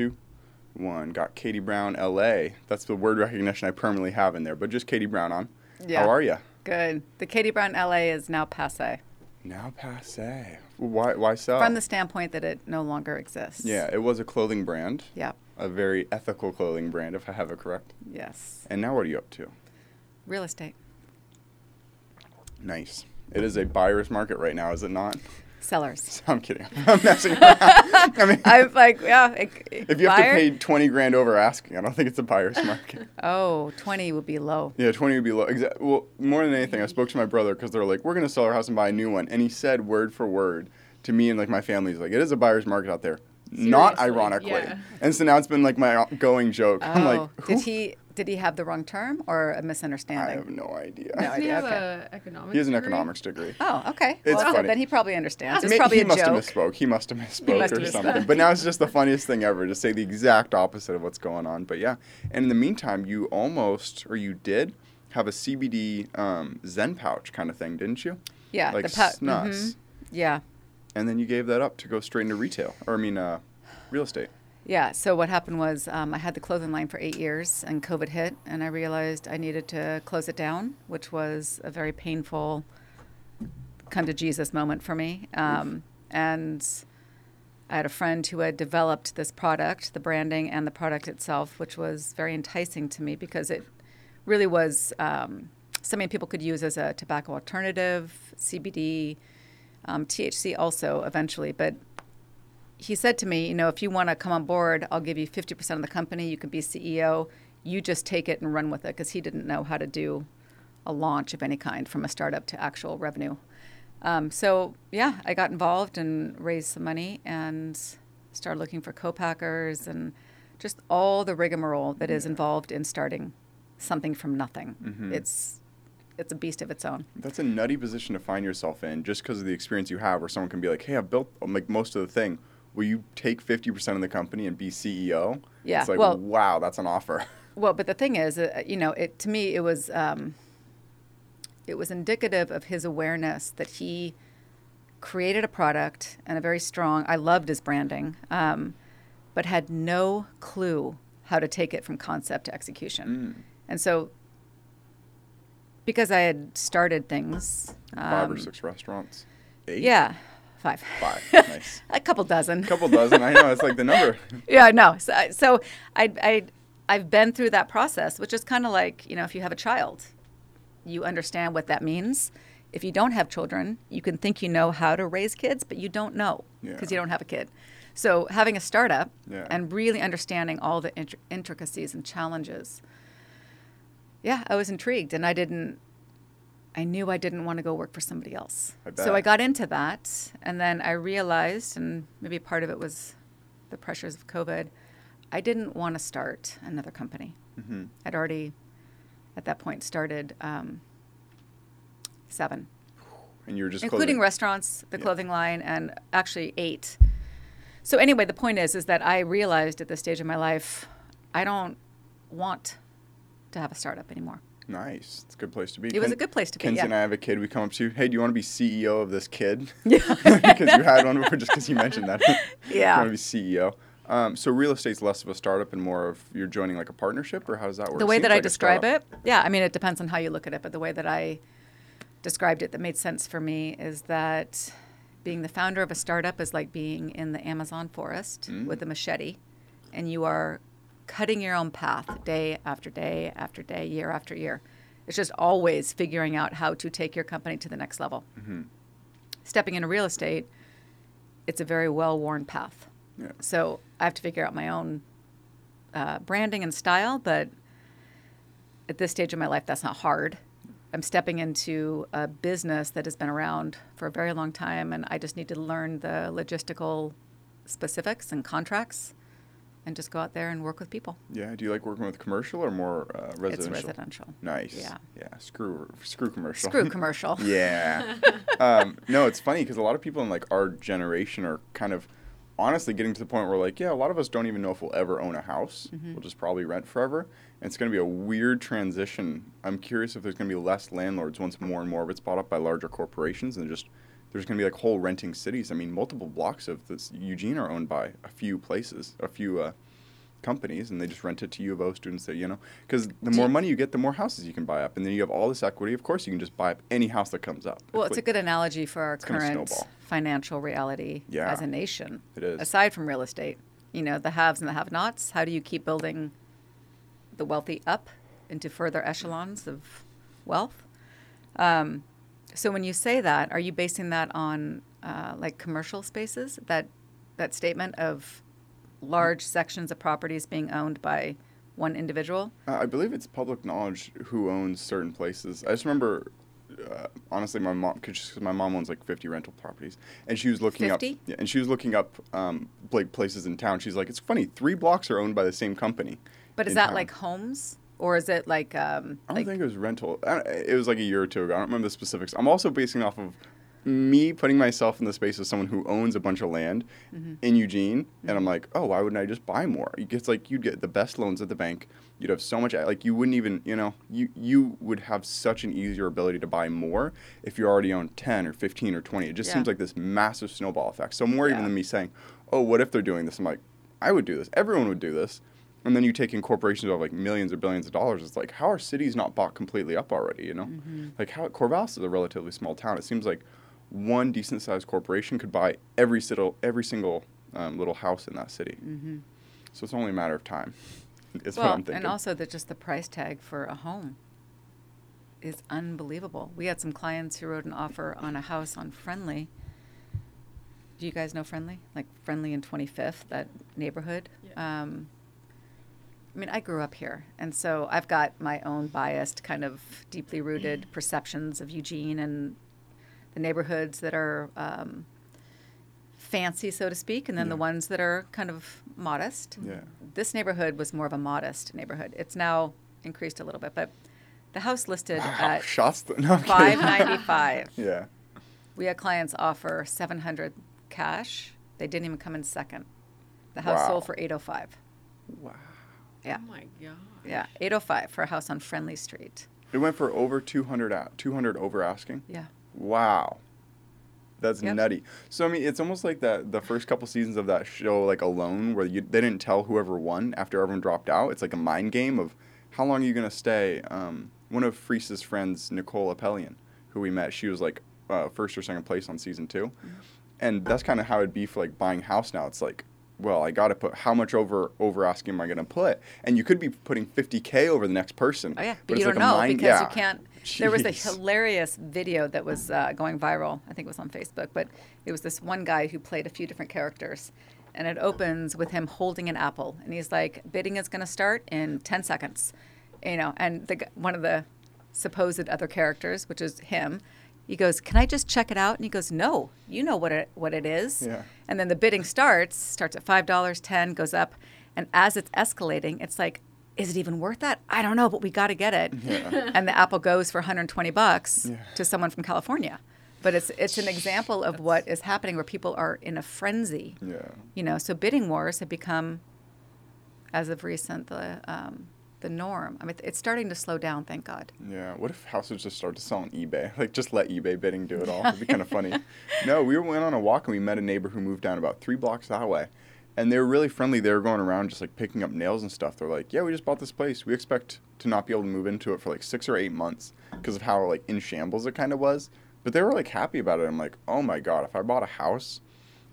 two, one. Got Katie Brown, L.A. That's the word recognition I permanently have in there, but just Katie Brown on. Yeah. How are you? Good. The Katie Brown LA is now passe Now passe. Why? Why so? from the standpoint that it no longer exists. yeah, it was a clothing brand, Yeah. a very ethical clothing brand, if I have it correct. Yes. And now what are you up to? Real estate. Nice. It is a buyer's market right now, is it not? Sellers. I'm kidding. I'm messing around. I mean, I'm like, yeah. It, if you have to pay 20 grand over asking, I don't think it's a buyer's market. Oh, 20 would be low. Yeah, 20 would be low. Exa- well, more than anything, I spoke to my brother because they're like, we're going to sell our house and buy a new one. And he said word for word to me and like my family, he's like, it is a buyer's market out there. Not ironically. yeah. And so now it's been like my going joke. I'm like, oh, who? did he did he have the wrong term or a I have misunderstanding? no idea. No Doesn't he idea, have okay. a economics He has an degree? economics degree. Oh, okay. It's well, funny. then he probably understands. It's May- probably he a must joke. have misspoke. He must have misspoke must or have something. misspoke. But now it's just the funniest thing ever to say the exact opposite of what's going on. But yeah, and in the meantime, you almost or you did have a CBD um, Zen pouch kind of thing, didn't you? Yeah, like the pou- snuts. mhm. Yeah. And then you gave that up to go straight into retail, or I mean, uh, real estate. Yeah, so what happened was um, I had the clothing line for eight years, and COVID hit, and I realized I needed to close it down, which was a very painful come to Jesus moment for me. Um, and I had a friend who had developed this product, the branding and the product itself, which was very enticing to me because it really was um, something people could use as a tobacco alternative, CBD, um, THC also eventually, but he said to me, you know, if you want to come on board, I'll give you 50% of the company. You can be CEO. You just take it and run with it because he didn't know how to do a launch of any kind from a startup to actual revenue. Um, so, yeah, I got involved and raised some money and started looking for co-packers and just all the rigmarole that is involved in starting something from nothing. It's it's a beast of its own. That's a nutty position to find yourself in, just because of the experience you have, where someone can be like, "Hey, I've built like most of the thing. Will you take fifty percent of the company and be CEO?" Yeah, It's like, well- wow, that's an offer. Well, but the thing is, uh, you know, it to me it was um, it was indicative of his awareness that he created a product and a very strong. I loved his branding, um, but had no clue how to take it from concept to execution. And so, because I had started things, Five or um, six restaurants. Eight. yeah, five, Five. nice. a couple dozen. A couple dozen. I know it's like the number. yeah, no. So, so I, I, I've been through that process, which is kind of like, you know, if you have a child, you understand what that means. If you don't have children, you can think you know how to raise kids, but you don't know because Yeah. you don't have a kid. So having a startup Yeah. and really understanding all the intr- intricacies and challenges, yeah, I was intrigued, and I didn't. I knew I didn't want to go work for somebody else. I So I got into that, and then I realized, and maybe part of it was the pressures of COVID, I didn't want to start another company. hmm I'd already, at that point, started um, seven, And you were just including closing. restaurants, the Yeah. clothing line, and actually eight. So anyway, the point is, is that I realized at this stage of my life, I don't want to have a startup anymore. Nice. It's a good place to be. It was a good place to be. Kenzie Yeah. and I have a kid. We come up to you. Hey, do you want to be CEO of this kid? Yeah. Because you had one, or just because you mentioned that. Yeah. you want to be CEO. Um, so real estate's less of a startup and more of you're joining like a partnership, or how does that work? the way Seems that I like a describe it, yeah, I mean, it depends on how you look at it, but the way that I described it that made sense for me is that being the founder of a startup is like being in the Amazon forest Mm. with a machete, and you are cutting your own path day after day after day, year after year. It's just always figuring out how to take your company to the next level. Mm-hmm. Stepping into real estate, it's a very well worn path. Yeah. So I have to figure out my own uh, branding and style, but at this stage of my life, that's not hard. I'm stepping into a business that has been around for a very long time, and I just need to learn the logistical specifics and contracts and just go out there and work with people. Yeah. Do you like working with commercial or more uh, residential? It's residential. Nice. Yeah. Yeah. Screw screw commercial. Screw commercial. yeah. um, no, it's funny because a lot of people in like our generation are kind of honestly getting to the point where like, yeah, a lot of us don't even know if we'll ever own a house. Mm-hmm. We'll just probably rent forever. And it's going to be a weird transition. I'm curious if there's going to be less landlords once more and more of it's bought up by larger corporations and just there's going to be like whole renting cities. I mean, multiple blocks of this Eugene are owned by a few places, a few uh, companies, and they just rent it to U of O students. That you know, because the more money you get, the more houses you can buy up, and then you have all this equity. Of course, you can just buy up any house that comes up. Well, it's a like- good analogy for our current financial reality Yeah. as a nation. It is. Aside from real estate, you know, the haves and the have-nots. How do you keep building the wealthy up into further echelons of wealth? Um, so when you say that, are you basing that on uh, like commercial spaces? That that statement of large sections of properties being owned by one individual? Uh, I believe it's public knowledge who owns certain places. I just remember, uh, honestly, my mom, because my mom owns like 50 rental properties, and she was looking 50? up, yeah, and she was looking up um, like places in town. She's like, it's funny, three blocks are owned by the same company. But is that town." like homes or is it like um, I don't like think it was rental. It was like a year or two ago. I don't remember the specifics. I'm also basing off of me putting myself in the space of someone who owns a bunch of land Mm-hmm. in Eugene, and I'm like, oh, why wouldn't I just buy more? It's like you'd get the best loans at the bank. You'd have so much, like you wouldn't even, you know, you you would have such an easier ability to buy more if you already own 10 or 15 or 20. It just Yeah. seems like this massive snowball effect. So more even than me saying, oh, what if they're doing this? I'm like, I would do this. Everyone would do this. And then you take in corporations of like millions or billions of dollars. It's like, how are cities not bought completely up already? You know, Mm-hmm. like how Corvallis is a relatively small town. It seems like one decent sized corporation could buy every single every single um, little house in that city. Mm-hmm. So it's only a matter of time. It's what I'm thinking. and also that just the price tag for a home is unbelievable. We had some clients who wrote an offer on a house on Friendly. Do you guys know Friendly? Like Friendly in 25th, that neighborhood. Yeah. Um, I mean, I grew up here, and so I've got my own biased, kind of deeply rooted perceptions of Eugene and the neighborhoods that are um, fancy, so to speak, and then the ones that are kind of modest. Yeah. This neighborhood was more of a modest neighborhood. It's now increased a little bit, but the house listed wow, at shots. th- No, five ninety five. yeah. We had clients offer seven hundred cash. They didn't even come in second. The house Wow. sold for eight oh five. Wow. Yeah, Oh my god. yeah, eight oh five for a house on Friendly Street. It went for over 200 a 200 over asking. Yeah, Wow. That's Yep. nutty. So I mean, it's almost like that the first couple seasons of that show, like Alone, where you they didn't tell whoever won after everyone dropped out. It's like a mind game of how long are you gonna stay. Um, one of Freese's friends, Nicole Apelian, who we met, she was like uh, first or second place on season 2 Mm-hmm. and that's kind of how it'd be for like buying a house now. It's like, well, I got to put how much over over asking am I gonna put? And you could be putting 50k over the next person. Oh yeah, but, it's you don't a know mind- because yeah. you can't. There was a hilarious video that was uh, going viral. I think it was on Facebook, but it was this one guy who played a few different characters, and it opens with him holding an apple, and he's like, "Bidding is going to start in ten seconds," you know. And the one of the supposed other characters, which is him, he goes, "Can I just check it out?" And he goes, "No, you know what it what it is." Yeah. And then the bidding starts, starts at five dollars, ten goes up, and as it's escalating, it's like, is it even worth that? I don't know, but we got to get it. Yeah. And the apple goes for 120 bucks Yeah. to someone from California. But it's it's an example of what is happening where people are in a frenzy. Yeah. You know, so bidding wars have become, as of recent, the um, the norm. I mean, it's starting to slow down. Thank God. Yeah. What if houses just start to sell on eBay? Like, just let eBay bidding do it all. It'd be kind of funny. No, we went on a walk and we met a neighbor who moved down about three blocks that way. And they were really friendly. They were going around just like picking up nails and stuff. They're like, yeah, we just bought this place. We expect to not be able to move into it for like six or eight months because of how like in shambles it kind of was. But they were like happy about it. I'm like, oh my God, if I bought a house,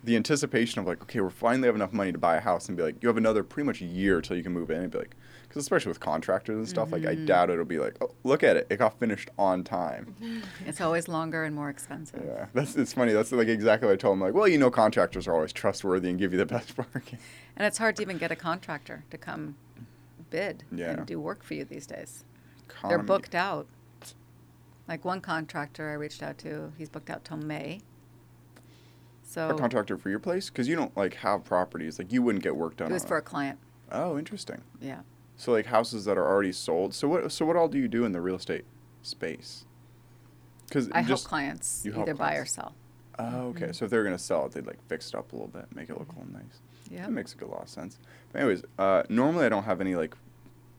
the anticipation of like, okay, we're finally have enough money to buy a house and be like, you have another pretty much year till you can move in and be like, because especially with contractors and stuff, like I mm-hmm. doubt it'll be like, oh, look at it, it got finished on time. It's always longer and more expensive. Yeah, that's it's funny. That's like exactly what I told him. Like, well, you know, contractors are always trustworthy and give you the best bargain. And it's hard to even get a contractor to come bid Yeah. and do work for you these days. They're booked out. Like one contractor I reached out to, he's booked out till May. So A contractor for your place because you don't like have properties. Like you wouldn't get work done. it was on for a client. Oh, interesting. Yeah. So like houses that are already sold. So what? So what all do you do in the real estate space? Because I just help clients you help either buy or sell. Oh, okay. So if they're gonna sell it, they'd like fix it up a little bit, make it look all nice. Yeah. That makes a good lot of sense. But anyways, uh, normally I don't have any like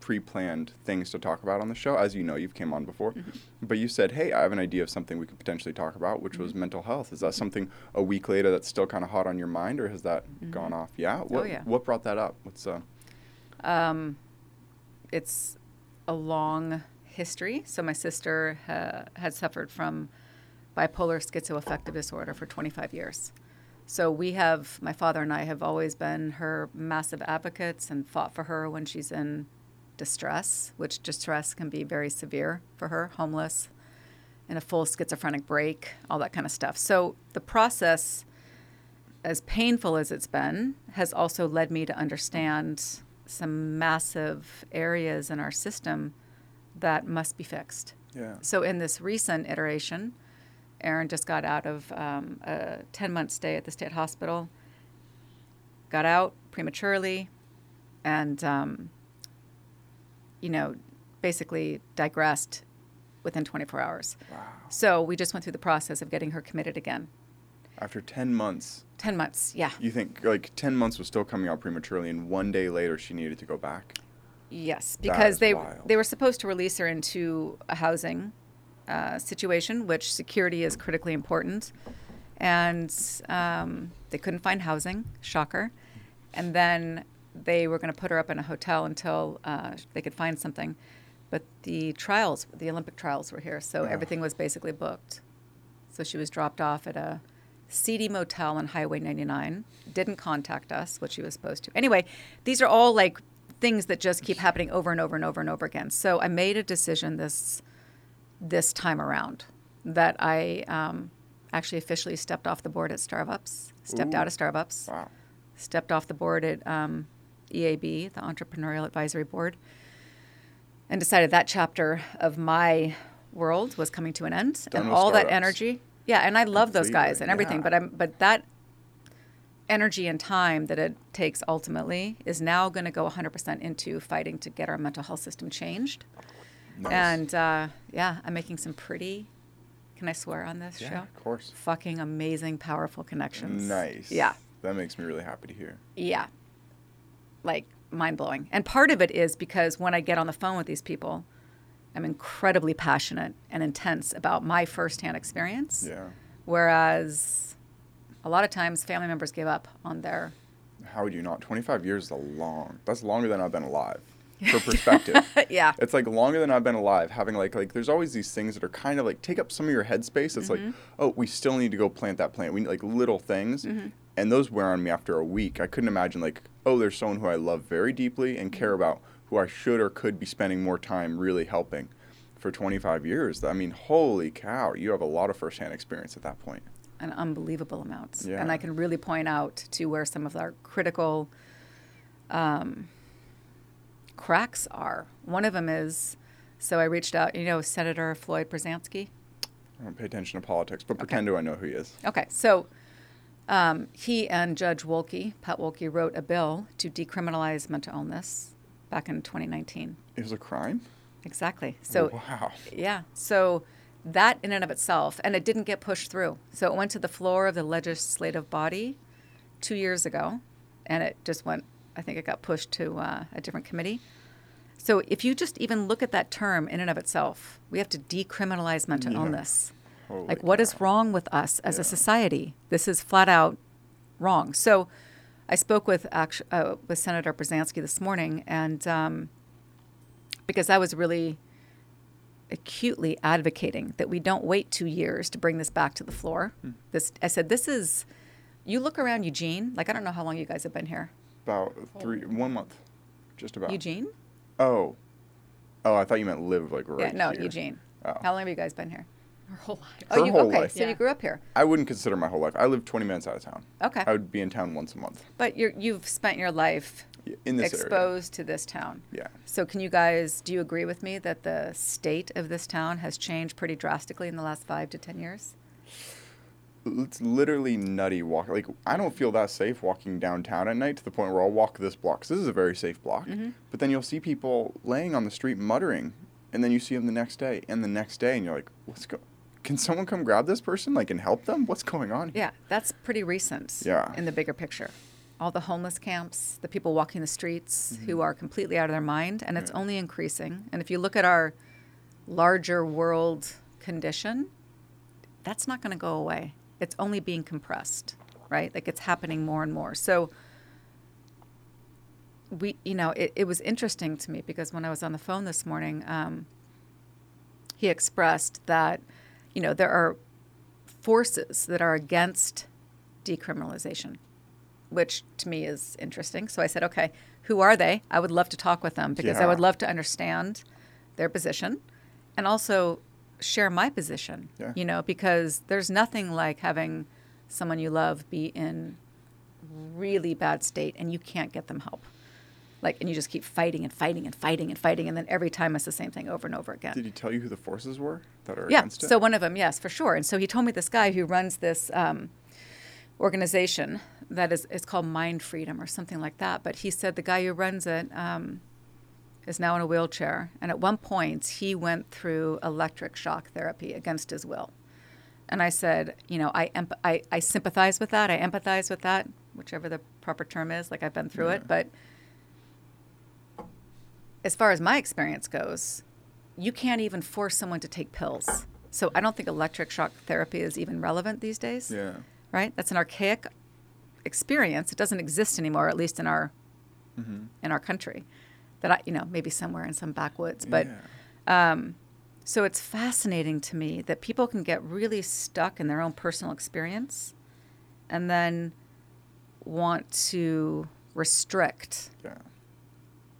pre-planned things to talk about on the show. As you know, you've came on before, Mm-hmm. but you said, "Hey, I have an idea of something we could potentially talk about," which Mm-hmm. was mental health. Is that something a week later that's still kind of hot on your mind, or has that gone off? Yeah. What, Oh, yeah. What brought that up? What's uh? Um, it's a long history. So my sister ha- had suffered from bipolar schizoaffective disorder for 25 years. So we have, my father and I have always been her massive advocates and fought for her when she's in distress, which distress can be very severe for her, homeless, in a full schizophrenic break, all that kind of stuff. So the process, as painful as it's been, has also led me to understand some massive areas in our system that must be fixed. Yeah. So in this recent iteration, Aaron just got out of um, a 10 month stay at the state hospital, got out prematurely, and, um, you know, basically digressed within 24 hours. Wow. So we just went through the process of getting her committed again. After 10 months, 10 months, yeah. you think like 10 months was still coming out prematurely, and one day later she needed to go back? Yes, because they wild. they were supposed to release her into a housing uh, situation, which security is critically important, and um, they couldn't find housing. Shocker, and then they were going to put her up in a hotel until uh, they could find something. But the trials, the Olympic trials, were here, so Ugh. everything was basically booked. So she was dropped off at a seedy motel on Highway 99. Didn't contact us, which she was supposed to. Anyway, these are all like things that just keep happening over and over and over and over again. So I made a decision this this time around that I um, actually officially stepped off the board at Starbucks, stepped Ooh. out of Starbucks, Wow. stepped off the board at um, EAB, the Entrepreneurial Advisory Board, and decided that chapter of my world was coming to an end, and all that energy. Yeah, and I love those guys and everything, yeah. but I'm but that energy and time that it takes ultimately is now going to go 100% into fighting to get our mental health system changed. Nice. And uh, yeah, I'm making some pretty. Can I swear on this yeah, show? of course. Fucking amazing, powerful connections. Nice. Yeah. That makes me really happy to hear. Yeah. Like mind blowing. And part of it is because when I get on the phone with these people, I'm incredibly passionate and intense about my firsthand experience. Yeah. Whereas a lot of times family members give up on their. How would you not? 25 years is a long. That's longer than I've been alive. For perspective. yeah. It's like longer than I've been alive. Having like like there's always these things that are kind of like take up some of your headspace. It's Mm-hmm. like oh we still need to go plant that plant. We need like little things, Mm-hmm. and those wear on me after a week. I couldn't imagine like oh there's someone who I love very deeply and care Mm-hmm. about who I should or could be spending more time really helping. For 25 years, I mean, holy cow! You have a lot of firsthand experience at that point. an unbelievable amount. Yeah. And I can really point out to where some of our critical um, cracks are. One of them is so I reached out, you know, Senator Floyd Prozanski. I don't pay attention to politics, but pretend to I know who he is. Okay, so um, he and Judge Wolke, Pat Wolke, wrote a bill to decriminalize mental illness back in 2019. It was a crime. Exactly. So wow. Yeah. So that in and of itself, and it didn't get pushed through. So it went to the floor of the legislative body two years ago, and it just went, I think it got pushed to uh, a different committee. So if you just even look at that term in and of itself, we have to decriminalize mental Yeah. illness. Holy Like, what is wrong with us as Yeah. a society? This is flat out wrong. So I spoke with, actu- uh, with Senator Prozanski this morning, and um, because I was really acutely advocating that we don't wait two years to bring this back to the floor. Hmm. This, I said, this is, you look around Eugene, like I don't know how long you guys have been here. About three, one month, just about. Eugene? Oh, oh, I thought you meant live like right yeah, no, here. Eugene. Oh. How long have you guys been here? Her whole life. Her oh, you, whole okay, life. so you grew up here. I wouldn't consider my whole life. I live 20 minutes out of town. Okay. I would be in town once a month But you're, you've spent your life y- in this area. exposed to this town. Yeah. So can you guys, do you agree with me that the state of this town has changed pretty drastically in the last five to 10 years? It's literally nutty walk. Like I don't feel that safe walking downtown at night to the point where I'll walk this block. 'cause this is a very safe block. Mm-hmm. But then you'll see people laying on the street muttering, and then you see them the next day and the next day, and you're like, "What's go? Can someone come grab this person, like, and help them? What's going on?" here?" Yeah, that's pretty recent Yeah. in the bigger picture. All the homeless camps, the people walking the streets Mm-hmm. who are completely out of their mind, and it's only increasing. And if you look at our larger world condition, that's not going to go away. It's only being compressed, right? Like it's happening more and more. So we, you know, it, it was interesting to me because when I was on the phone this morning, um, he expressed that, you know, there are forces that are against decriminalization, which to me is interesting. So I said, okay, who are they? I would love to talk with them because I would love to understand their position and also share my position, Yeah. you know, because there's nothing like having someone you love be in really bad state and you can't get them help. Like, and you just keep fighting and fighting and fighting and fighting, and then every time it's the same thing over and over again. Did he tell you who the forces were that are Yeah. against it? So one of them, yes, for sure. And so he told me this guy who runs this um, organization that is it's called Mind Freedom or something like that. But he said the guy who runs it um, is now in a wheelchair, and at one point he went through electric shock therapy against his will. And I said, you know, I, emp- I I sympathize with that. I empathize with that, whichever the proper term is. Like I've been through Yeah. it, but as far as my experience goes, you can't even force someone to take pills. So I don't think electric shock therapy is even relevant these days. yeah. Right? That's an archaic experience. It doesn't exist anymore, at least in our Mm-hmm. in our country. That I, you know, maybe somewhere in some backwoods, but yeah. um, so it's fascinating to me that people can get really stuck in their own personal experience, and then want to restrict yeah.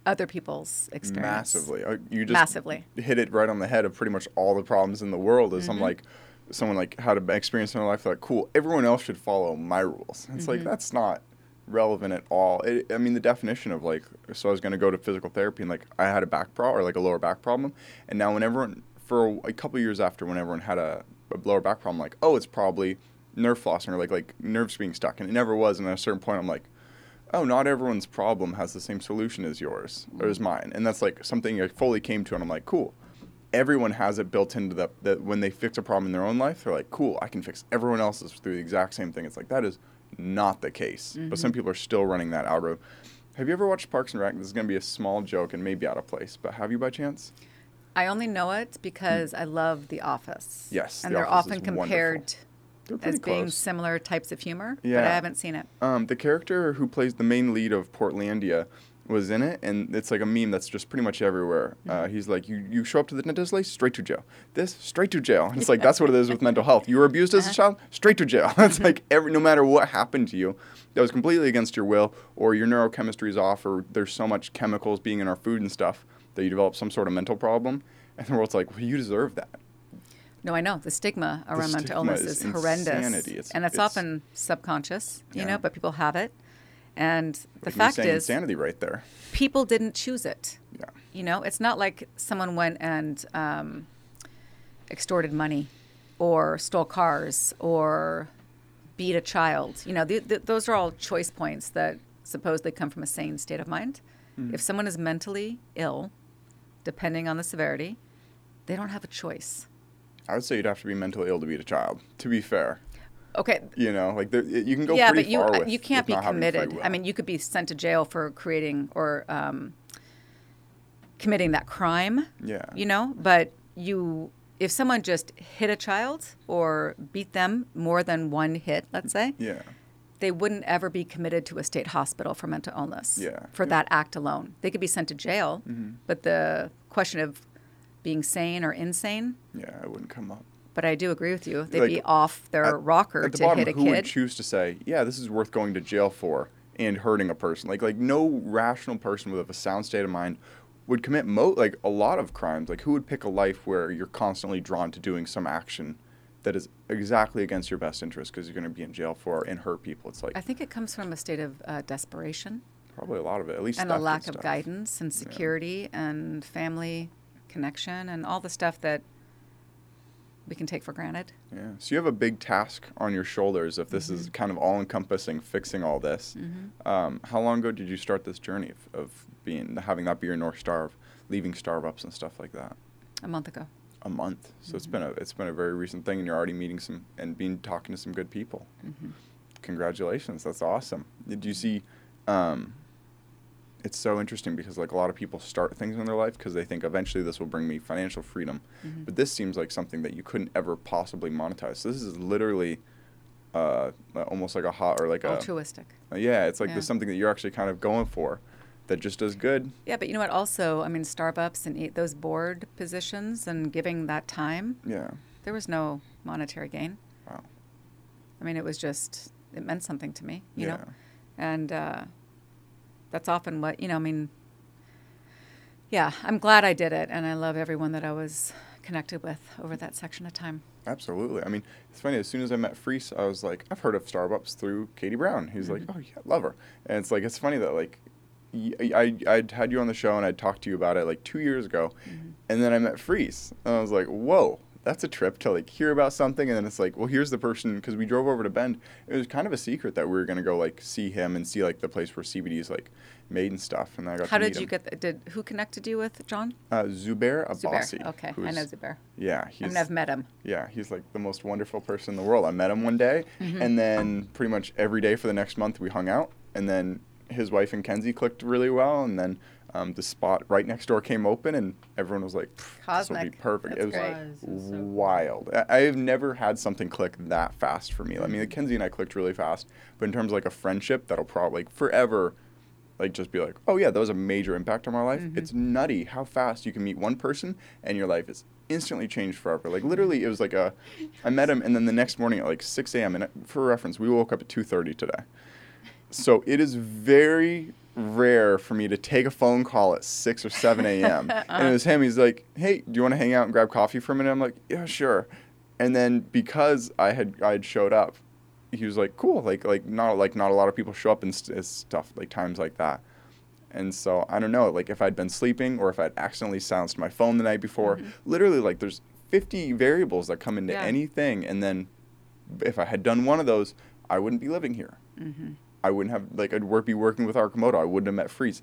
Other people's experience Massively. Uh, You just Massively. hit it right on the head of pretty much all the problems in the world. Is Mm-hmm. I'm like, someone like had an experience in their life, like, cool, everyone else should follow my rules. It's like, Mm-hmm. that's not relevant at all. It, I mean, the definition of like, so I was going to go to physical therapy and like, I had a back problem or like a lower back problem. And now when everyone, for a, a couple years after, when everyone had a, a lower back problem, like, oh, it's probably nerve flossing or like, like nerves being stuck. And it never was. And at a certain point, I'm like, oh, not everyone's problem has the same solution as yours or as mm-hmm. mine. And that's like something I fully came to, and I'm like, cool. Everyone has it built into the that when they fix a problem in their own life, they're like, cool, I can fix everyone else's through the exact same thing. It's like that is not the case. But some mm-hmm. people are still running that algorithm. Have you ever watched Parks and Rec? This is going to be a small joke and maybe out of place, but have you by chance? I only know it because I love The Office. Yes, and The they're often compared wonderful. As being close. similar types of humor. but I haven't seen it. Um, the character who plays the main lead of Portlandia was in it, and it's like a meme that's just pretty much everywhere. Uh, he's like, you, you show up to the dentist late, straight to jail. This, straight to jail. And it's like, that's what it is with mental health. You were abused as a child, straight to jail. it's like, every, no matter what happened to you that was completely against your will, or your neurochemistry is off, or there's so much chemicals being in our food and stuff that you develop some sort of mental problem. And the world's like, well, you deserve that. No, I know the stigma around mental stigma illness is is, horrendous. It's- and it's, it's- often subconscious, you Yeah. know. But people have it, and the fact is, insanity right there. people didn't choose it. Yeah. You know, it's not like someone went and um, extorted money, or stole cars, or beat a child. You know, th- th- those are all choice points that supposedly come from a sane state of mind. If someone is mentally ill, depending on the severity, they don't have a choice. I would say you'd have to be mentally ill to beat a child, to be fair. Okay, You know, like there, you can go yeah, pretty but you uh, with you can't be not having free committed. I mean, you could be sent to jail for creating or um, committing that crime. yeah, You know, but you if someone just hit a child or beat them more than one hit, let's say, yeah, they wouldn't ever be committed to a state hospital for mental illness. Yeah. For that act alone, they could be sent to jail, Mm-hmm. but the question of being sane or insane. yeah, it wouldn't come up. But I do agree with you. They'd Like, be off their At- rocker at the to bottom, hit a kid. who would choose to say, "Yeah, this is worth going to jail for," and hurting a person? Like, like no rational person with a sound state of mind would commit mo like a lot of crimes. Like, who would pick a life where you're constantly drawn to doing some action that is exactly against your best interest because you're going to be in jail for and hurt people? It's like I think it comes from a state of uh, desperation probably a lot of it, at least and a lack of guidance and security and family connection and all the stuff that we can take for granted. Yeah. So you have a big task on your shoulders if this Mm-hmm. is kind of all encompassing fixing all this. Um, how long ago did you start this journey of, of being having that be your north star of leaving Starbucks and stuff like that? A month ago. A month. So it's Mm-hmm. been a it's been a very recent thing, and you're already meeting some and being talking to some good people. Mm-hmm. Congratulations. That's awesome. Did you see? Um, it's so interesting because like a lot of people start things in their life because they think eventually this will bring me financial freedom, Mm-hmm. but this seems like something that you couldn't ever possibly monetize. So this is literally uh, almost like a hot or like a Altruistic. uh, yeah, it's like Yeah. there's something that you're actually kind of going for that just does good. Yeah, but you know what? Also, I mean, Starbucks and eat those board positions and giving that time, Yeah. there was no monetary gain. Wow. I mean, it was just it meant something to me, you yeah. know, and uh, that's often what you know. I mean, yeah, I'm glad I did it, and I love everyone that I was connected with over that section of time. Absolutely. I mean, it's funny. As soon as I met Freese, I was like, I've heard of Starbucks through Katie Brown. He's like, mm-hmm. oh yeah, love her. And it's like, it's funny that like, y- I I'd had you on the show and I'd talked to you about it like two years ago, mm-hmm. and then I met Freese and I was like, whoa, that's a trip to like hear about something, and then it's like, well, here's the person because we drove over to Bend. It was kind of a secret that we were gonna go like see him and see like the place where CBD is like made and stuff, and I got How to did you him. get? The, did who connected you with John? uh, Zubair Abbasi? Zubair. Okay, I know Zubair. Yeah, i mean i've met him. yeah, he's like the most wonderful person in the world. I met him one day, Mm-hmm. and then pretty much every day for the next month we hung out. And then his wife and Kenzie clicked really well, and then um, the spot right next door came open, and everyone was like, "This will be perfect." That's it was great. Was, it was so cool. wild. I, I have never had something click that fast for me. I mean, Kenzie and I clicked really fast, but in terms of like a friendship, that'll probably like forever. Like just be like, oh yeah, that was a major impact on my life. Mm-hmm. It's nutty how fast you can meet one person and your life is instantly changed forever. Like literally, it was like a, I met him and then the next morning at like 6 a.m. and for reference, we woke up at 2:30 today. So it is very rare for me to take a phone call at 6 or 7 a.m. and it was him. He's like, hey, do you want to hang out and grab coffee for a minute? I'm like, yeah, sure. And then because I had I had showed up, he was like, cool. Like like not like not a lot of people show up and st- stuff like times like that. And so I don't know, like if I'd been sleeping or if I'd accidentally silenced my phone the night before, literally like there's 50 variables that come into Yeah. anything, and then if I had done one of those, I wouldn't be living here. Mm-hmm. I wouldn't have like I'd work be working with Arcimoto. I wouldn't have met Freese.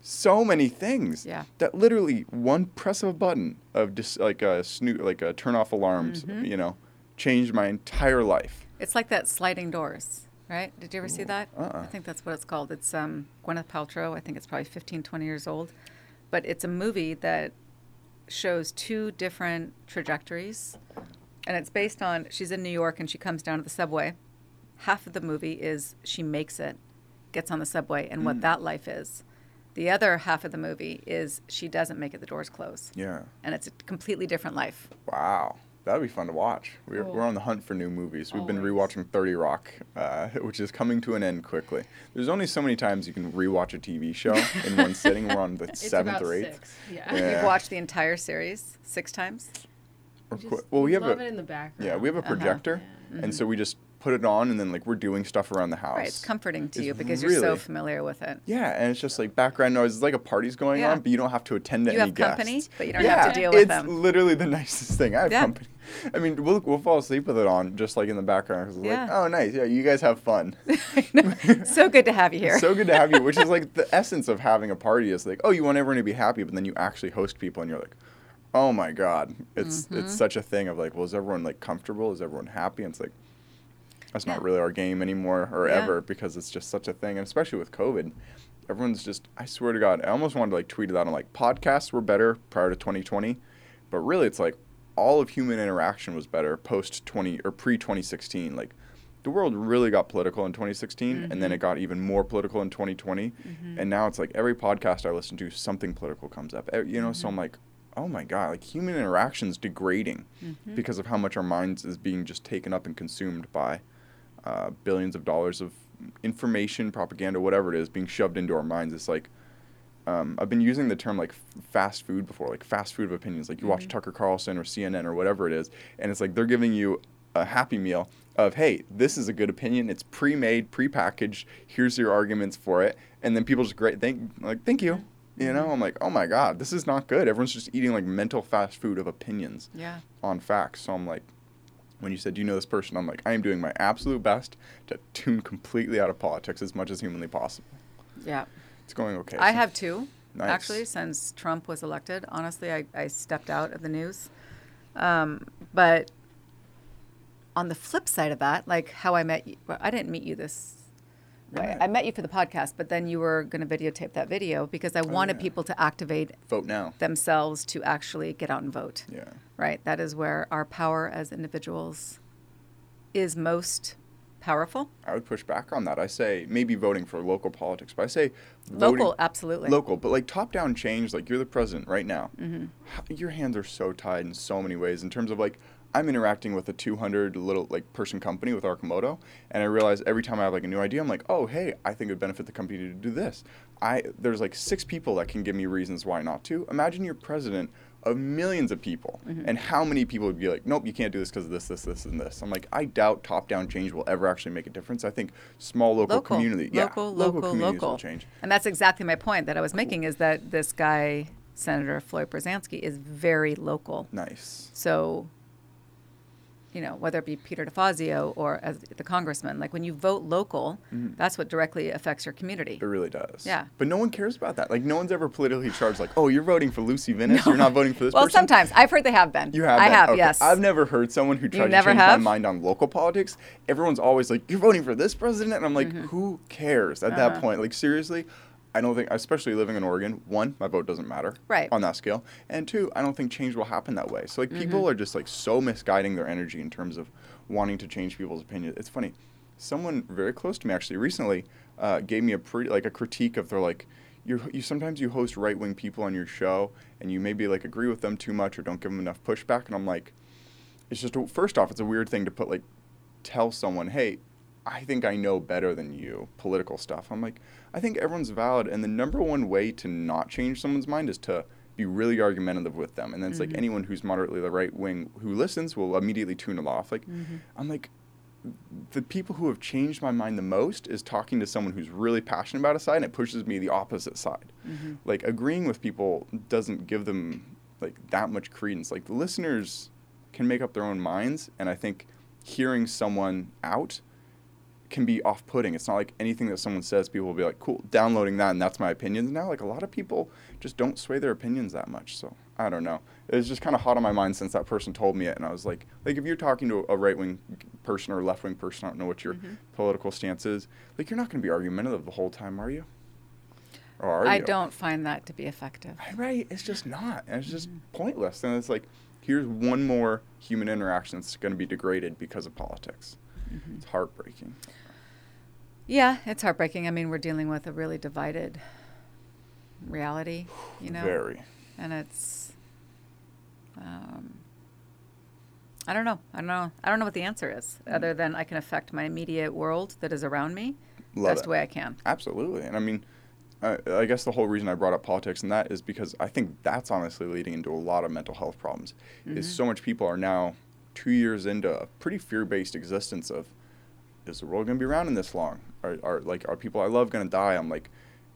So many things. Yeah. That literally one press of a button of just like a snoo like a turn off alarms, Mm-hmm. you know, changed my entire life. It's like that sliding doors, right? Did you ever see that? uh-uh. I think that's what it's called. It's um, Gwyneth Paltrow. I think it's probably 15, 20 years old. But it's a movie that shows two different trajectories. And it's based on she's in New York and she comes down to the subway. Half of the movie is she makes it, gets on the subway, and what that life is. The other half of the movie is she doesn't make it, the doors close. Yeah. And it's a completely different life. Wow. That'd be fun to watch. We're, Cool. we're on the hunt for new movies. We've been rewatching 30 Rock, uh, which is coming to an end quickly. There's only so many times you can rewatch a TV show in one sitting. We're on the It's seventh about or eighth. six. Yeah. Yeah. You've watched the entire series six times. Or Just well, we have love a it in the background. yeah, we have a Uh-huh. projector, and so we just put it on, and then like we're doing stuff around the house. Right, it's comforting to It's you because you're so familiar with it. Yeah, and it's just like background noise. It's like a party's going Yeah. on, but you don't have to attend to You any have company, guests. but you don't yeah, have to deal with it's them. It's literally the nicest thing. I have Yeah. company. I mean, we'll we'll fall asleep with it on, just like in the background. it's Yeah. like, oh, nice. Yeah, you guys have fun. so good to have you here. so good to have you. Which is like the essence of having a party. Is like, oh, you want everyone to be happy, but then you actually host people, and you're like, oh my god, it's Mm-hmm. it's such a thing of like, well, is everyone like comfortable? Is everyone happy? And it's like. That's not really our game anymore or Yeah. ever because it's just such a thing, and especially with COVID, everyone's just. I swear to God, I almost wanted to like tweet it out on like podcasts were better prior to 2020, but really it's like all of human interaction was better post 20 or pre 2016. Like the world really got political in 2016, and then it mm-hmm. got even more political in 2020, mm-hmm. and now it's like every podcast I listen to, something political comes up. You know, so I'm mm-hmm. like. Oh my god! Like human interaction's degrading because of how much our minds is being just taken up and consumed by uh, billions of dollars of information, propaganda, whatever it is, being shoved into our minds. It's like um, I've been using the term like f- fast food before, like fast food of opinions. Like you watch Tucker Carlson or CNN or whatever it is, and it's like they're giving you a happy meal of hey, this is a good opinion. It's pre-made, pre-packaged. Here's your arguments for it, and then people just great thank like thank you. You know, I'm like, oh my god, this is not good. Everyone's just eating like mental fast food of opinions yeah. on facts. So I'm like, when you said, do you know this person? I'm like, I am doing my absolute best to tune completely out of politics as much as humanly possible. Yeah. It's going okay. I so- have two, Nice. actually, since Trump was elected. Honestly, I, I stepped out of the news. Um, but on the flip side of that, like how I met you, well, I didn't meet you this. Right. I met you for the podcast, but then you were going to videotape that video because I wanted Oh, yeah. people to activate Vote now. themselves to actually get out and vote. Yeah. Right? That is where our power as individuals is most powerful. I would push back on that. I say maybe voting for local politics, but I say voting, Local, absolutely. local, but like top down change. Like you're the president right now. Mm-hmm. Your hands are so tied in so many ways in terms of like I'm interacting with a 200 little like person company with Arcimoto, and I realize every time I have like a new idea, I'm like, oh hey, I think it would benefit the company to do this. I there's like six people that can give me reasons why not to. Imagine you're president of millions of people, Mm-hmm. and how many people would be like, nope, you can't do this because of this, this, this, and this. I'm like, I doubt top down change will ever actually make a difference. I think small local, local, community, local, yeah, local, communities local. will change. And that's exactly my point that I was making is that this guy, Senator Floyd Prozanski, is very local. Nice. So, you know, whether it be Peter DeFazio or as the congressman, like when you vote local, Mm-hmm. that's what directly affects your community. It really does. Yeah. But no one cares about that. Like no one's ever politically charged. Like, oh, you're voting for Lucy Vinis. You're not voting for this Well, person. sometimes I've heard they have been. You have. I been? have. Okay. Yes. I've never heard someone who tried to change have? my mind on local politics. Everyone's always like, "You're voting for this president," and I'm like, Mm-hmm. "Who cares?" At Uh-huh. that point, like seriously, I don't think, especially living in Oregon, one, my vote doesn't matter. Right. On that scale, and two, I don't think change will happen that way. So like, people Mm-hmm. are just like so misguiding their energy in terms of wanting to change people's opinions. It's funny. Someone very close to me actually recently uh, gave me a pretty like a critique of their like you you sometimes you host right wing people on your show and you maybe like agree with them too much or don't give them enough pushback and I'm like it's just a, first off it's a weird thing to put like tell someone hey I think I know better than you political stuff. I'm like I think everyone's valid and the number one way to not change someone's mind is to be really argumentative with them. And then it's like mm-hmm. anyone who's moderately the right wing who listens will immediately tune it off. Like mm-hmm. I'm like the people who have changed my mind the most is talking to someone who's really passionate about a side and it pushes me the opposite side. Mm-hmm. Like agreeing with people doesn't give them like that much credence. Like the listeners can make up their own minds and I think hearing someone out can be off-putting. It's not like anything that someone says people will be like, "Cool, downloading that and that's my opinions now." Like a lot of people just don't sway their opinions that much. So, I don't know. It was just kind of hot on my mind since that person told me it and I was like, like if you're talking to a right-wing person or left-wing person, I don't know what your Mm-hmm. political stance is. Like you're not going to be argumentative the whole time, are you? Or are I you? don't find that to be effective. Right, it's just not. And it's just Mm-hmm. pointless. And it's like here's one more human interaction that's going to be degraded because of politics. Mm-hmm. It's heartbreaking. Yeah, it's heartbreaking. I mean, we're dealing with a really divided reality, you know, Very. and it's. Um, I don't know. I don't know. I don't know what the answer is, Mm. other than I can affect my immediate world that is around me Love best it. way I can. Absolutely. And I mean, I, I guess the whole reason I brought up politics and that is because I think that's honestly leading into a lot of mental health problems. Is so much people are now two years into a pretty fear-based existence of, is the world going to be around in this long? Are, are like are people I love going to die? I'm like,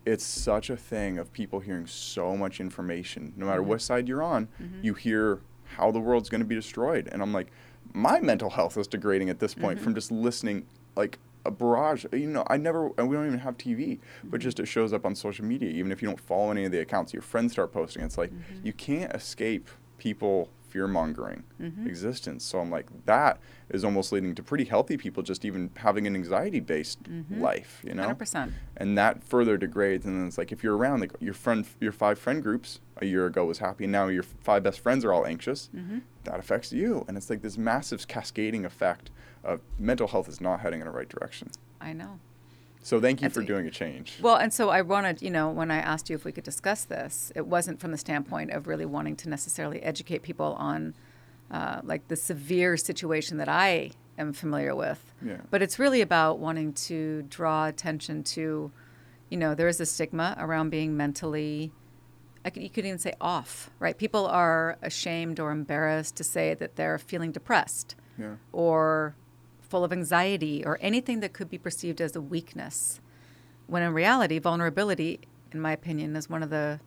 it's such a thing of people hearing so much information. No matter what mm-hmm. side you're on, mm-hmm. you hear how the world's going to be destroyed, and I'm like, my mental health is degrading at this point from mm-hmm. just listening like a barrage. You know, I never, and we don't even have TV, but just it shows up on social media. Even if you don't follow any of the accounts, your friends start posting. It's like you can't escape people fear mongering mm-hmm. existence. So I'm like, that is almost leading to pretty healthy people just even having an anxiety based mm-hmm. life, you know? 100%. And that further degrades. And then it's like, if you're around, like your friend, your five friend groups a year ago was happy, and now your five best friends are all anxious, mm-hmm. that affects you. And it's like this massive cascading effect of mental health is not heading in the right direction. I know. So thank you That's for doing a change. Well, and so I wanted, you know, when I asked you if we could discuss this, it wasn't from the standpoint of really wanting to necessarily educate people on uh, like the severe situation that I am familiar with. Yeah. But it's really about wanting to draw attention to, you know, there is a stigma around being mentally, I could, you could even say off, right? People are ashamed or embarrassed to say that they're feeling depressed yeah. or full of anxiety or anything that could be perceived as a weakness. When in reality, vulnerability, in my opinion, is one of the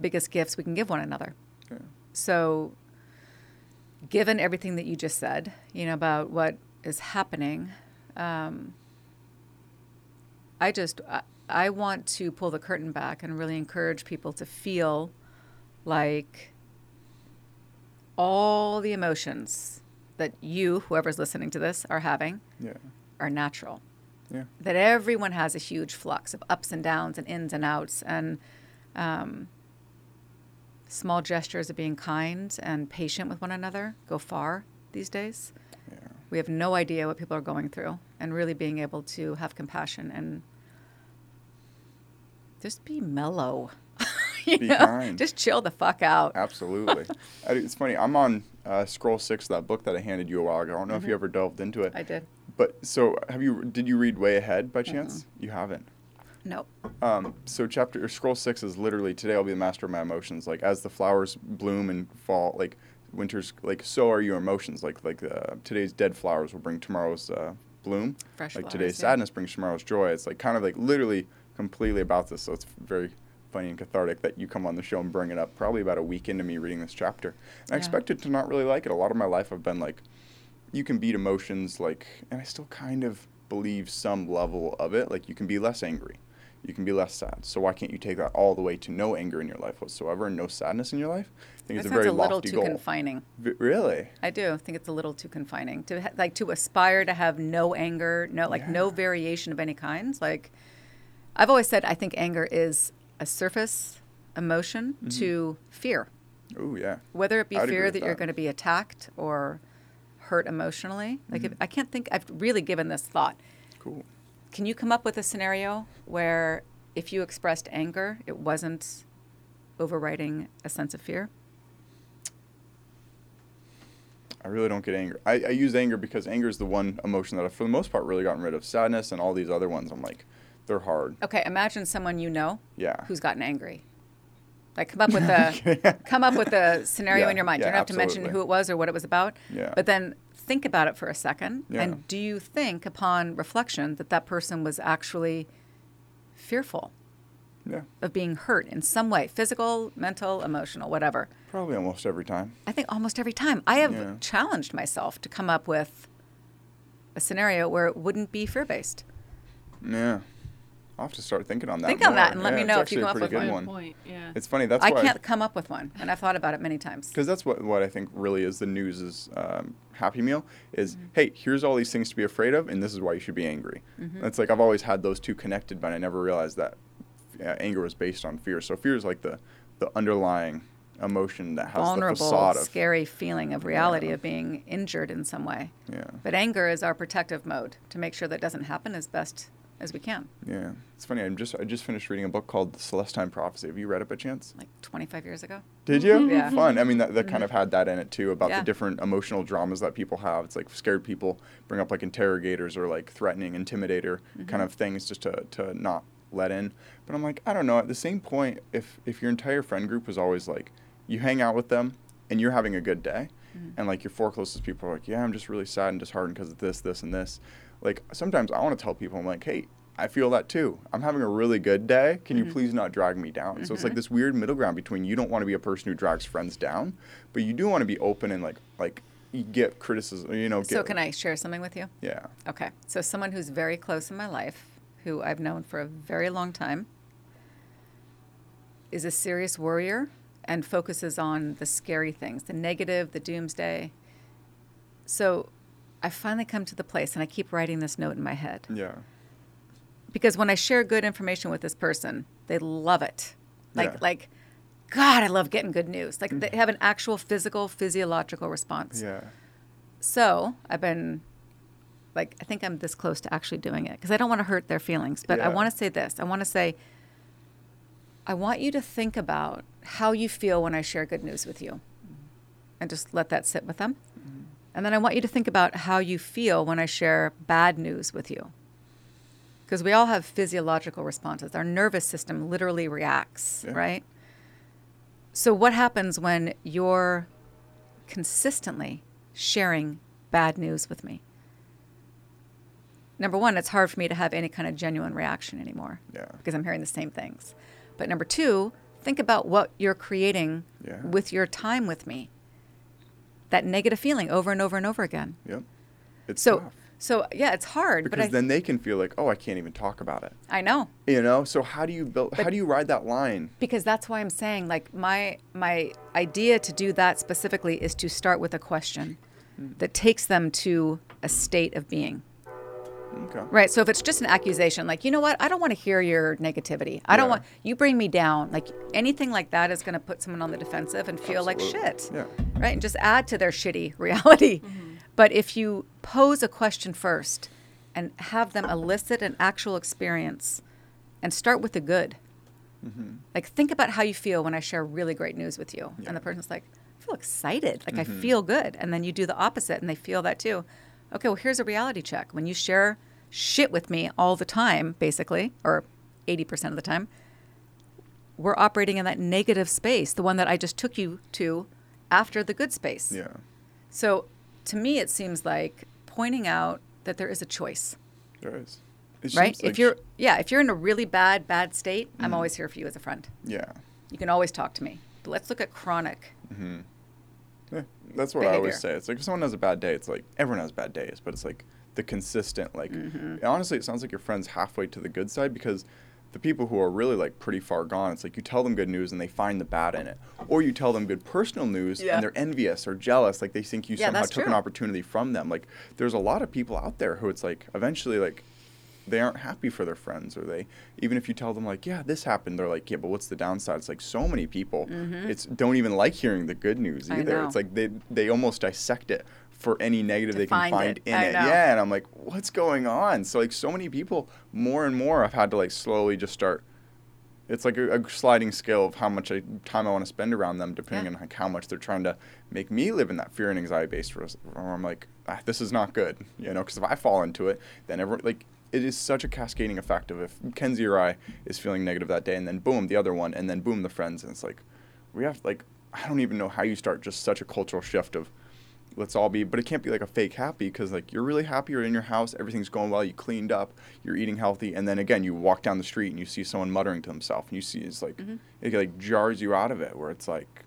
biggest gifts we can give one another. Yeah. So, given everything that you just said, you know, about what is happening, um, I just, I, I want to pull the curtain back and really encourage people to feel like all the emotions that you, whoever's listening to this, are having Yeah. are natural. Yeah. That everyone has a huge flux of ups and downs and ins and outs, and um, small gestures of being kind and patient with one another go far these days. Yeah. We have no idea what people are going through, and really being able to have compassion and just be mellow. you Be know? kind. Just chill the fuck out. Absolutely. I, it's funny. I'm on uh, scroll six, that book that I handed you a while ago. I don't know if you ever delved into it. Mm-hmm. I did. But so, have you? Did you read Way Ahead by chance? You haven't. Nope. Um, so chapter or scroll six is literally today I'll be the master of my emotions. Like as the flowers bloom and fall, like winter's like so are your emotions. Like like uh, today's dead flowers will bring tomorrow's uh, bloom. Fresh like flowers, today's yeah. sadness brings tomorrow's joy. It's like kind of like literally completely about this. So it's very funny and cathartic that you come on the show and bring it up. Probably about a week into me reading this chapter. And I expected to not really like it. A lot of my life I've been like, you can beat emotions like, and I still kind of believe some level of it. Like you can be less angry, you can be less sad. So why can't you take that all the way to no anger in your life whatsoever and no sadness in your life? I think That it's a very a little lofty too goal. confining. V- really? I do I think it's a little too confining to ha- like to aspire to have no anger, no like no variation of any kinds. Like I've always said, I think anger is a surface emotion Mm-hmm. to fear, Oh yeah. whether it be fear with that, you're going to be attacked or hurt emotionally. Like Mm-hmm. if, I can't think. I've really given this thought. Cool. Can you come up with a scenario where if you expressed anger, it wasn't overriding a sense of fear? I really don't get anger. I, I use anger because anger is the one emotion that I've, for the most part, really gotten rid of. Sadness and all these other ones, I'm like, they're hard. Okay, imagine someone you know Yeah. who's gotten angry. Like come up with a come up with a scenario Yeah, in your mind. yeah, you don't have to mention who it was or what it was about. Yeah. But then think about it for a second. Yeah. And do you think, upon reflection, that that person was actually fearful Yeah. of being hurt in some way, physical, mental, emotional, whatever? Probably almost every time. I think almost every time I have Yeah. challenged myself to come up with a scenario where it wouldn't be fear based. Yeah. I'll have to start thinking on that. Think on that and let Yeah, me know if you actually come up with good one. one. Point. Yeah. It's funny. That's why I why. can't come up with one, and I've thought about it many times. Because that's what, what I think really is the news is um, Happy Meal is, Mm-hmm. hey, here's all these things to be afraid of, and this is why you should be angry. Mm-hmm. It's like I've always had those two connected, but I never realized that uh, anger was based on fear. So fear is like the, the underlying emotion that has the vulnerable, facade of. scary feeling of reality Yeah. of being injured in some way. Yeah. But anger is our protective mode to make sure that doesn't happen as best as we can. Yeah. It's funny. I'm just I just finished reading a book called The Celestine Prophecy. Have you read it by chance? Like 25 years ago. Did you? Yeah. Fun. I mean, that, that kind of mm-hmm. had that in it too about Yeah. the different emotional dramas that people have. It's like scared people bring up like interrogators or like threatening, intimidator kind mm-hmm. of things just to, to not let in. But I'm like, I don't know. At the same point, if if your entire friend group was always like, you hang out with them and you're having a good day, and like your four closest people are like, yeah, I'm just really sad and disheartened because of this, this, and this. Like sometimes I want to tell people, I'm like, hey. I feel that too. I'm having a really good day. Can you mm-hmm. please not drag me down? So it's like mm-hmm. this weird middle ground between you don't want to be a person who drags friends down, but you do want to be open and like like you get criticism. You know. So, can I share something with you? Yeah. Okay. So, someone who's very close in my life, who I've known for a very long time, is a serious worrier and focuses on the scary things, the negative, the doomsday. So, I finally come to the place, and I keep writing this note in my head. Yeah. because when I share good information with this person, they love it. Like Yeah. like God, I love getting good news. Like they mm-hmm. have an actual physical physiological response. Yeah. So, I've been like I think I'm this close to actually doing it because I don't want to hurt their feelings, but I want to say this. I want to say I want you to think about how you feel when I share good news with you. And just let that sit with them. Mm-hmm. And then I want you to think about how you feel when I share bad news with you because we all have physiological responses. Our nervous system literally reacts, Yeah. right? So, what happens when you're consistently sharing bad news with me? Number one, it's hard for me to have any kind of genuine reaction anymore Yeah. because I'm hearing the same things. But number two, think about what you're creating Yeah. with your time with me. That negative feeling over and over and over again. Yep. It's So, tough. so yeah, it's hard. because but then they can feel like, oh, I can't even talk about it. I know. You know. So how do you build? how do you ride that line? because that's why I'm saying like my my idea to do that specifically is to start with a question hmm. that takes them to a state of being. Okay. Right. So if it's just an accusation, like, you know what, I don't want to hear your negativity. I don't want you bring me down. Like anything like that is going to put someone on the defensive and feel like shit. Yeah. Right. And just add to their shitty reality. But if you pose a question first and have them elicit an actual experience and start with the good. Mm-hmm. Like think about how you feel when I share really great news with you. Yeah. And the person's like, I feel excited. Like Mm-hmm. I feel good. And then you do the opposite and they feel that too. Okay, well here's a reality check. When you share shit with me all the time, basically, or 80% of the time, we're operating in that negative space, the one that I just took you to after the good space. Yeah. So to me, it seems like pointing out that there is a choice, There is. It right? like if you're, yeah, if you're in a really bad, bad state, Mm-hmm. I'm always here for you as a friend. Yeah. You can always talk to me. But let's look at chronic. Yeah, that's what I always say. It's like if someone has a bad day, it's like everyone has bad days, but it's like the consistent. Like Mm-hmm. honestly, it sounds like your friend's halfway to the good side because the people who are really like pretty far gone, it's like you tell them good news and they find the bad in it, or you tell them good personal news Yeah. and they're envious or jealous, like they think you Yeah, somehow took an opportunity from them. Like there's a lot of people out there who it's like eventually like they aren't happy for their friends or they even if you tell them like yeah this happened they're like yeah but what's the downside it's like so many people it's don't even like hearing the good news Mm-hmm. Either it's like they they almost dissect it for any negative they can find find it. in I it know. yeah and i'm like what's going on so like so many people more and more i've had to like slowly just start it's like a, a sliding scale of how much I, time I want to spend around them, depending Yeah. on like how much they're trying to make me live in that fear and anxiety based. Where I'm like, ah, this is not good, you know, because if I fall into it, then everyone like it is such a cascading effect of if Kenzie or I is feeling negative that day, and then boom, the other one, and then boom, the friends, and it's like we have like I don't even know how you start just such a cultural shift of let's all be but it can't be like a fake happy because like you're really happy you're in your house everything's going well you cleaned up you're eating healthy and then again you walk down the street and you see someone muttering to himself and you see it's like mm-hmm. it like jars you out of it where it's like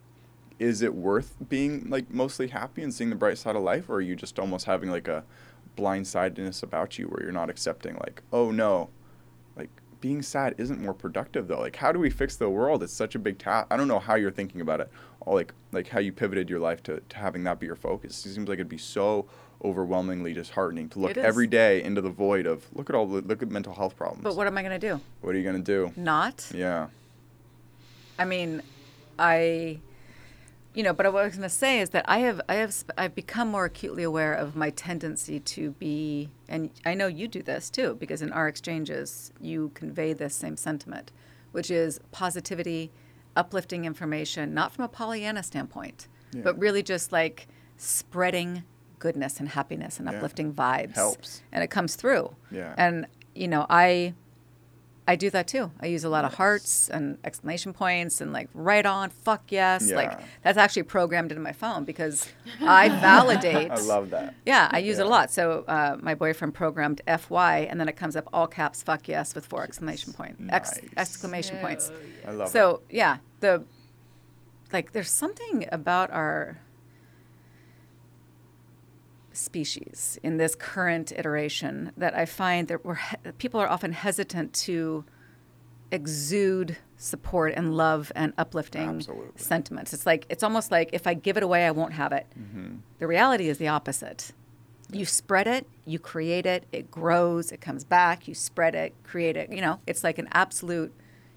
is it worth being like mostly happy and seeing the bright side of life or are you just almost having like a blindsidedness about you where you're not accepting like oh no. Like being sad isn't more productive though. Like how do we fix the world? It's such a big task i don't know how you're thinking about it. Or like like how you pivoted your life to, to having that be your focus. It seems like it'd be so overwhelmingly disheartening to look every day into the void of look at all the look at mental health problems. But what am I going to do? what are you going to do? Not. yeah. I mean, I, you know, but what I was going to say is that I have, I have, sp- I've become more acutely aware of my tendency to be, and I know you do this too, because in our exchanges, you convey this same sentiment, which is positivity, uplifting information, not from a Pollyanna standpoint, Yeah. but really just like spreading goodness and happiness and Yeah. uplifting vibes. Helps. And it comes through. Yeah. And, you know, I, I do that too. I use a lot of hearts and exclamation points and like right on, fuck yes. Like that's actually programmed into my phone because I validate. i love that Yeah, I use it a lot. So uh, my boyfriend programmed FY and then it comes up all caps, fuck yes, with four exclamation point, ex- Nice. exclamation points. i love it. So yeah, the like there's something about our species in this current iteration that I find that we're people are often hesitant to exude support and love and uplifting Absolutely. sentiments. It's like it's almost like if I give it away, I won't have it. Mm-hmm. The reality is the opposite. You spread it, you create it, it grows, it comes back, you spread it, create it. You know, it's like an absolute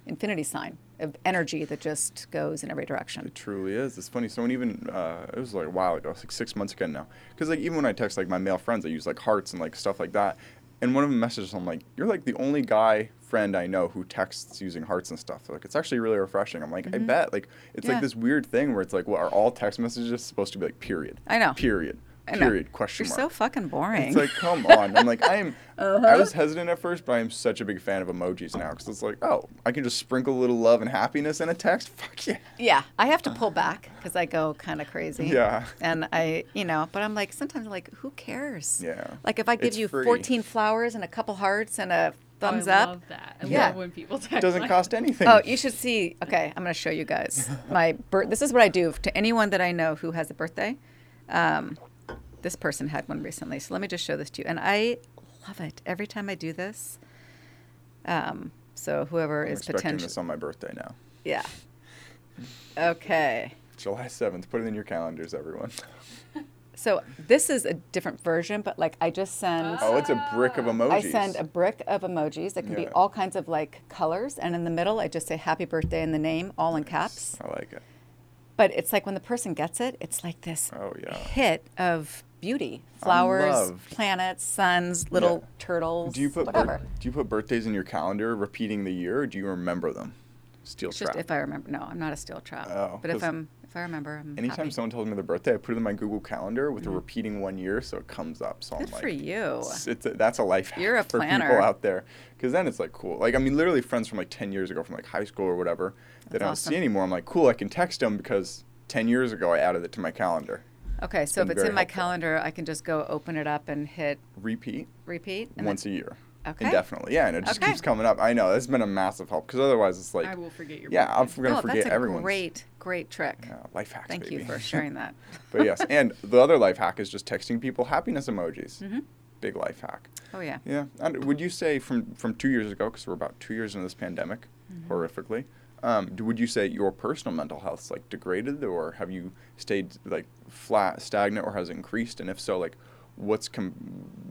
infinity sign of energy that just goes in every direction. It truly is. It's funny. Someone even uh, it was like a while ago, like six months ago now. Because like even when I text like my male friends, I use like hearts and like stuff like that. And one of them messages, I'm like, "You're like the only guy friend I know who texts using hearts and stuff." Like it's actually really refreshing. I'm like, I bet. Like it's Mm-hmm. Yeah. like this weird thing where it's like, well, are all text messages supposed to be like period? I know. Period. I know. Period. Question You're mark. so fucking boring. It's like, come on. I'm like, I am. Uh-huh. I was hesitant at first, but I am such a big fan of emojis now because it's like, oh, I can just sprinkle a little love and happiness in a text. Fuck yeah. Yeah, I have to pull back because I go kind of crazy. Yeah. And I, you know, but I'm like, sometimes I'm like, who cares? Yeah. Like if I give It's you free. 14 flowers and a couple hearts and a thumbs oh, I up. love that. I Yeah. love when people text It doesn't like cost anything. Oh, you should see. Okay, I'm going to show you guys my birth. This is what I do to anyone that I know who has a birthday. Um, this person had one recently, so let me just show this to you. And I love it every time I do this. Um, so whoever I'm is potential, this on my birthday now. yeah. Okay. July 7th. Put it in your calendars, everyone. So this is a different version, but like I just send. Oh, it's a brick of emojis. I send a brick of emojis that can be all kinds of like colors, and in the middle, I just say "Happy Birthday" in the name, all in caps. I like it. But it's like when the person gets it, it's like this Oh, yeah. hit of beauty, flowers, planets, suns, little Yeah. turtles, Do you put bir- do you put birthdays in your calendar, repeating the year, or do you remember them? Steel It's just if I remember. No, I'm not a steel trap. Oh, but if 'cause I'm if I remember, I'm Anytime happy. someone tells me their birthday, I put it in my Google Calendar with a mm-hmm. repeating one year, so it comes up. So Good I'm like, for you. It's, it's a, that's a life hack You're a for planner. people out there. Because then it's like cool. Like I mean, literally friends from like ten years ago, from like high school or whatever, that I don't awesome. see anymore. I'm like, cool. I can text them because ten years ago I added it to my calendar. Okay, so if it's in my helpful. calendar, I can just go open it up and hit Repeat repeat. And once a year. Okay. Indefinitely. Yeah, and it just Okay. keeps coming up. I know that's been a massive help because otherwise it's like, I will forget your yeah, I'm gonna oh, forget that's a everyone's. great, great trick. Yeah, life hacks. Thank baby. you for sharing that. but yes, and the other life hack is just texting people happiness emojis. Mhm. Big life hack. Oh yeah. Yeah. And would you say from from two years ago, because we're about two years into this pandemic, Mm-hmm. horrifically, um, would you say your personal mental health's like degraded, or have you stayed like flat, stagnant, or has it increased? And if so, like, what's com-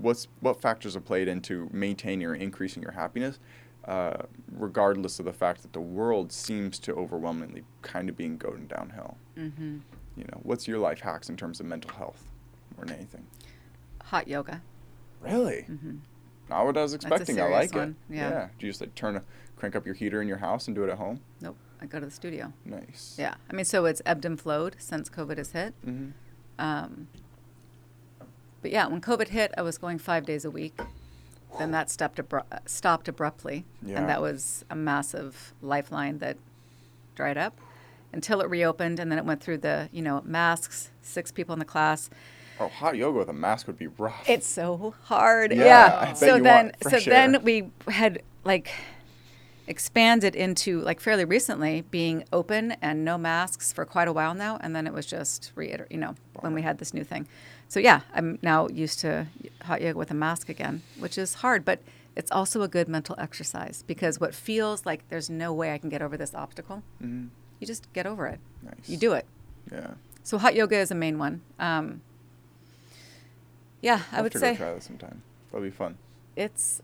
what's what factors have played into maintaining or increasing your happiness, uh, regardless of the fact that the world seems to overwhelmingly kind of being going downhill? Mm-hmm. You know, what's your life hacks in terms of mental health, more than anything? Hot yoga. Really? Mm-hmm. Not what I was expecting. I like one, it. yeah. Do you just like turn a crank up your heater in your house and do it at home? Nope. I go to the studio. Nice. Yeah. I mean, so it's ebbed and flowed since COVID has hit. hmm Um, but yeah, when COVID hit, I was going five days a week. Then that stopped, abru- stopped abruptly. Yeah. And that was a massive lifeline that dried up until it reopened. And then it went through the, you know, masks, six people in the class. Oh, hot yoga with a mask would be rough. It's so hard. Yeah, Yeah. So then, so fresh then we had like expanded into like fairly recently being open and no masks for quite a while now, and then it was just reiter, you know, when we had this new thing. So yeah, I'm now used to hot yoga with a mask again, which is hard, but it's also a good mental exercise because what feels like there's no way I can get over this obstacle, Mhm. you just get over it. Nice. You do it. Yeah. So hot yoga is a main one. Um, yeah, I I'll would say try that sometime. That'll be fun. it's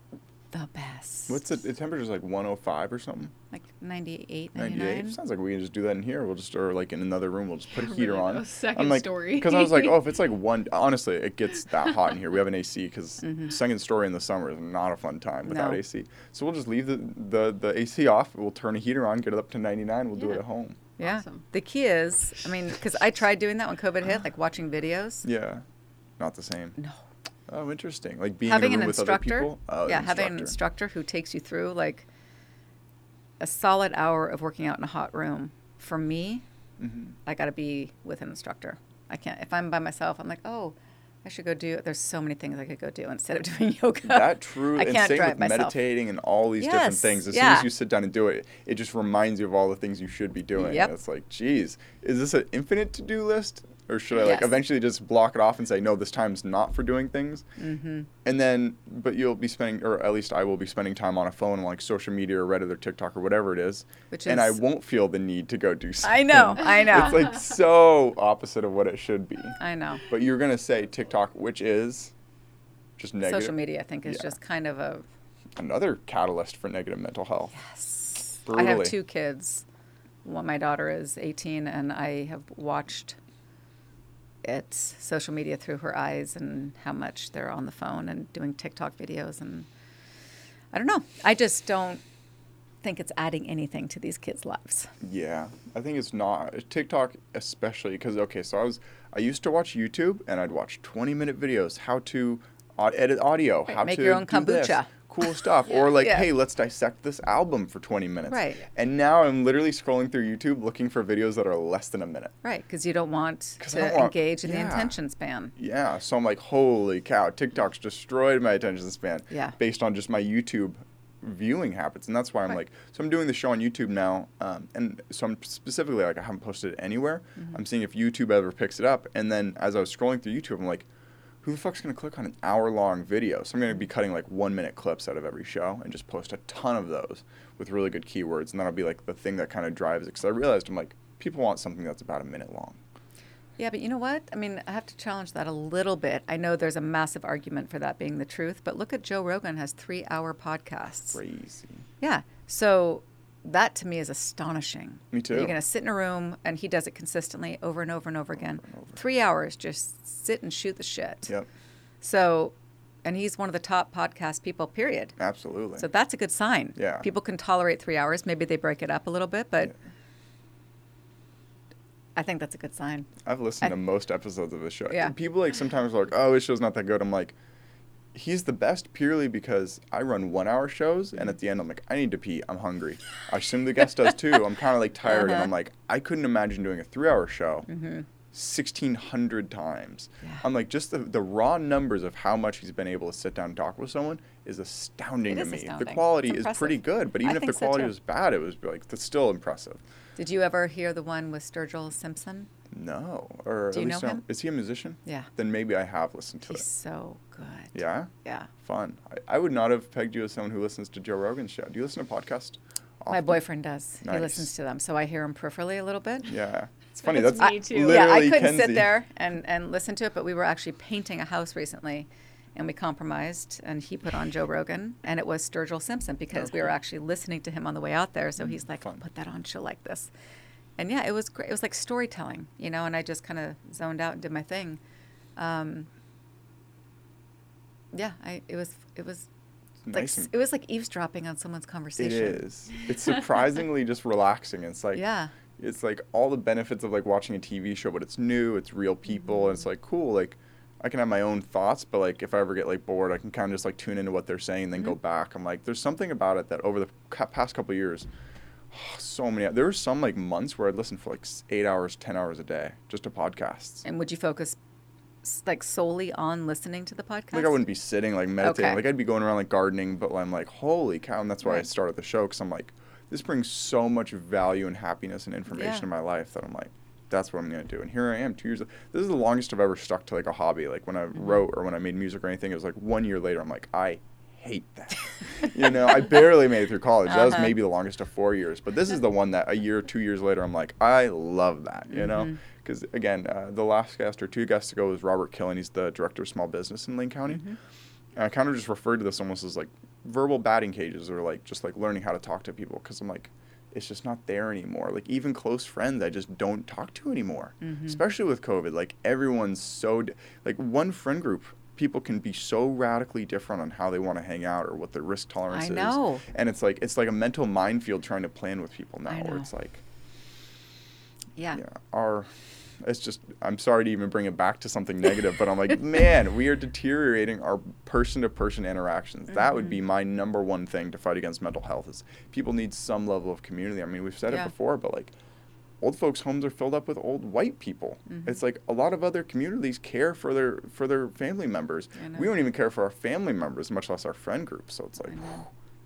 the best. What's the, the temperature's like 105 or something? like 98, 98. 99? Sounds like we can just do that in here. We'll just or like in another room. We'll just put a heater though, on. second I'm like, story. Because I was like, oh, if it's like one. Honestly, it gets that hot in here. We have an AC because Mhm. second story in the summer is not a fun time without No. AC. So we'll just leave the, the the AC off. We'll turn a heater on, get it up to 99. We'll do it at home. Yeah. Awesome. The key is, I mean, because I tried doing that when COVID hit, like watching videos. Yeah. Not the same. No. Oh, interesting. Like being having in an a room with other instructor. people. Oh, yeah, an having an instructor. instructor who takes you through like a solid hour of working out in a hot room. For me, Mhm. I got to be with an instructor. I can't, if I'm by myself, I'm like, oh, I should go do, there's so many things I could go do instead of doing yoga. That true. I and can't same drive with myself. meditating and all these different things. As soon as you sit down and do it, it just reminds you of all the things you should be doing. Yep. And it's like, geez, is this an infinite to do list? Or should I like Yes. eventually just block it off and say, no, this time's not for doing things? Mm-hmm. And then, but you'll be spending, or at least I will be spending time on a phone, on like social media or Reddit or TikTok or whatever it is. Which and I won't feel the need to go do something. I know, I know. It's like so opposite of what it should be. I know. But you're going to say TikTok, which is just negative. Social media, I think, is Yeah. just kind of a Another catalyst for negative mental health. Yes. I have two kids. One, my daughter is 18, and I have watched it, social media through her eyes, and how much they're on the phone and doing TikTok videos. And I don't know. I just don't think it's adding anything to these kids' lives. Yeah, I think it's not TikTok, especially because okay, so I was I used to watch YouTube and I'd watch twenty minute videos how to edit audio, Right, how make to make your own do this, kombucha. Cool stuff, or like Yeah. hey, let's dissect this album for twenty minutes. Right. And now I'm literally scrolling through YouTube looking for videos that are less than a minute. Right, because you don't want to don't want- engage in the attention span. Yeah, so I'm like, holy cow, TikTok's destroyed my attention span. Yeah. Based on just my YouTube viewing habits, and that's why I'm Right. like, so I'm doing the show on YouTube now, um, and so I'm specifically like, I haven't posted it anywhere. Mm-hmm. I'm seeing if YouTube ever picks it up, and then as I was scrolling through YouTube, I'm like, who the fuck's gonna click on an hour long video? So I'm gonna be cutting like one minute clips out of every show and just post a ton of those with really good keywords, and that'll be like the thing that kind of drives it. Because I realized I'm like, people want something that's about a minute long. Yeah, but you know what? I mean, I have to challenge that a little bit. I know there's a massive argument for that being the truth, but look at Joe Rogan has three hour podcasts. Crazy. Yeah. So that to me is astonishing. Me too. You're going to sit in a room and he does it consistently over and over and over again. Over Three hours, just sit and shoot the shit. Yep. So, and he's one of the top podcast people, period. Absolutely. So that's a good sign. Yeah. People can tolerate three hours. Maybe they break it up a little bit, but Yeah. I think that's a good sign. I've listened I- to most episodes of the show. Yeah. People like sometimes are like, "Oh, this show's not that good." I'm like, he's the best purely because I run one hour shows, and at the end I'm like, I need to pee. I'm hungry. I assume the guest does too. I'm kind of like tired, and Uh-huh. I'm like, I couldn't imagine doing a three hour show. Mm-hmm. 1600 times. Yeah. I'm like, just the, the raw numbers of how much he's been able to sit down and talk with someone is astounding to me. astounding. The quality is pretty good, but I even if the think so, quality was bad, it was like, that's still impressive. Did you ever hear the one with Sturgill Simpson? No. Or Do at you least know him? Is he a musician? Yeah. Then maybe I have listened to He's it. so good. Yeah? Yeah. Fun. I, I would not have pegged you as someone who listens to Joe Rogan's show. Do you listen to podcasts? My boyfriend does. Nice. He listens to them, so I hear him peripherally a little bit. Yeah. It's funny. That's That's me I- too. literally yeah, I couldn't Kenzie. sit there and, and listen to it, but we were actually painting a house recently and we compromised and he put on Joe Rogan and it was Sturgill Simpson because we were actually listening to him on the way out there. So he's mm, like, fun. put that on show like this. And yeah, it was great. It was like storytelling, you know, and I just kind of zoned out and did my thing. Um, yeah, I, it was, it was like, Nice and- it was like eavesdropping on someone's conversation. is. It's surprisingly just relaxing. It's like Yeah. it's like all the benefits of like watching a TV show, but it's new, it's real people, and it's like cool. Like I can have my own thoughts, but like if I ever get like bored, I can kind of just like tune into what they're saying and then go back. I'm like, there's something about it that over the ca- past couple of years, so many. There were some like months where I'd listen for like eight hours, ten hours a day just to podcasts. And would you focus like solely on listening to the podcast? Like I wouldn't be sitting like meditating. Okay. Like I'd be going around like gardening, but I'm like, holy cow! And that's why I started the show because I'm like, this brings so much value and happiness and information Yeah. in my life that I'm like, that's what I'm gonna do. And here I am, two years. This is the longest I've ever stuck to like a hobby. Like when I Mm-hmm. wrote or when I made music or anything, it was like one year later. I'm like, I hate that. you know, I barely made it through college. That was Uh-huh. maybe the longest of four years. But this is the one that a year, two years later, I'm like, I love that. You know. Mhm. Because again, uh, the last guest or two guests ago was Robert Killen. He's the director of small business in Lane County. Mhm. And I kind of just referred to this almost as like verbal batting cages or like just like learning how to talk to people because I'm like, it's just not there anymore. Like even close friends, I just don't talk to anymore. Mhm. Especially with COVID, like everyone's so d- like one friend group. People can be so radically different on how they want to hang out or what their risk tolerance I is. know. And it's like it's like a mental minefield trying to plan with people now. Where it's like, Yeah. yeah, our it's just I'm sorry to even bring it back to something negative, but I'm like, man, we are deteriorating our person to person interactions. That would be Mm-hmm. my number one thing to fight against mental health is people need some level of community. I mean, we've said Yeah. it before, but like old folks' homes are filled up with old white people. Mhm. It's like a lot of other communities care for their for their family members. We don't even care for our family members, much less our friend group. So it's like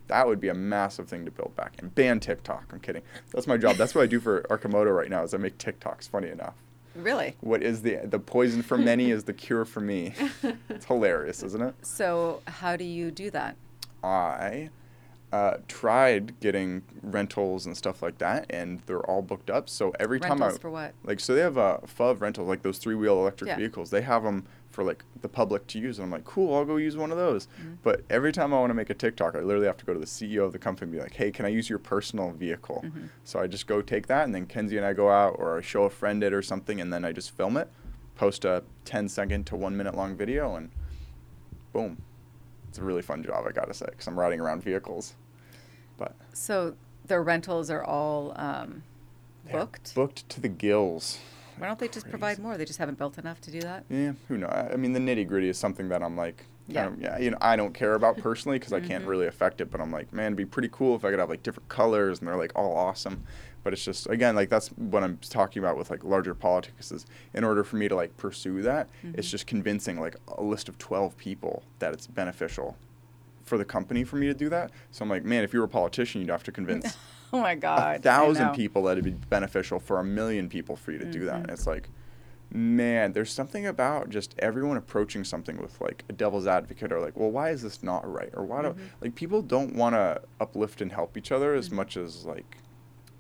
that would be a massive thing to build back and ban TikTok. I'm kidding. That's my job. That's what I do for Arcimoto right now. Is I make TikToks. Funny enough. Really? What is the the poison for many is the cure for me. It's hilarious, isn't it? So how do you do that? I uh, tried getting rentals and stuff like that, and they're all booked up. So every time Rentals I for what? like, so they have a FUV rental, like those three wheel electric Yeah. vehicles. They have them for like the public to use, and I'm like, cool, I'll go use one of those. Mm-hmm. But every time I want to make a TikTok, I literally have to go to the CEO of the company and be like, hey, can I use your personal vehicle? Mhm. So I just go take that, and then Kenzie and I go out, or I show a friend it or something, and then I just film it, post a 10 second to one minute long video, and boom. It's a really fun job, I gotta say, because I'm riding around vehicles. But So the rentals are all um, booked. booked to the gills. Why don't they just provide more? They just haven't built enough to do that. Yeah, who knows? I mean, the nitty gritty is something that I'm like, Yeah. of, yeah, you know, I don't care about personally because I can't Mhm. really affect it. But I'm like, man, it'd be pretty cool if I could have like different colors and they're like all awesome. But it's just again, like that's what I'm talking about with like larger politics is in order for me to like pursue that, it's Mhm. just convincing like a list of 12 people that it's beneficial for the company for me to do that. So I'm like, man, if you were a politician, you'd have to convince oh my God. A thousand people that it'd be beneficial for a million people for you to do that. And it's like, man, there's something about just everyone approaching something with like a devil's advocate or like, well, why is this not right? Or why do Mhm. like people don't want to uplift and help each other as Mhm. much as like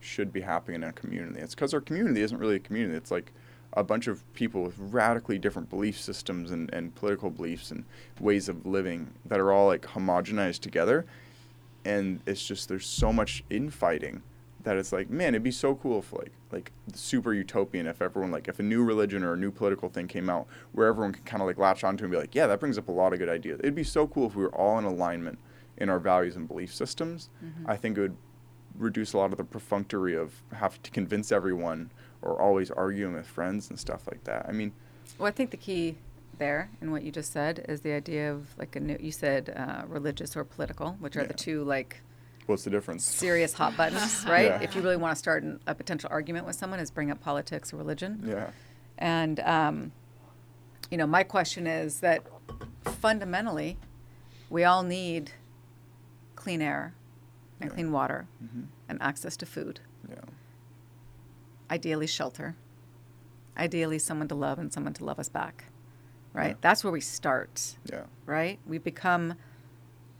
should be happening in a community. It's because our community isn't really a community. It's like a bunch of people with radically different belief systems and, and political beliefs and ways of living that are all like homogenized together. And it's just there's so much infighting that it's like man it'd be so cool if like like super utopian if everyone like if a new religion or a new political thing came out where everyone could kind of like latch onto and be like yeah that brings up a lot of good ideas. It'd be so cool if we were all in alignment in our values and belief systems. Mm-hmm. i think it would reduce a lot of the perfunctory of having to convince everyone or always arguing with friends and stuff like that i mean Well, I think the key there in what you just said is the idea of like a new. You said uh, religious or political, which are the two like what's the difference serious hot buttons, right? Yeah. If you really want to start an, a potential argument with someone, is bring up politics or religion. yeah And, um, you know, my question is that fundamentally, we all need clean air and Yeah. clean water hmm and access to food, yeah ideally shelter, ideally someone to love and someone to love us back, right? Yeah. That's where we start, yeah right? We become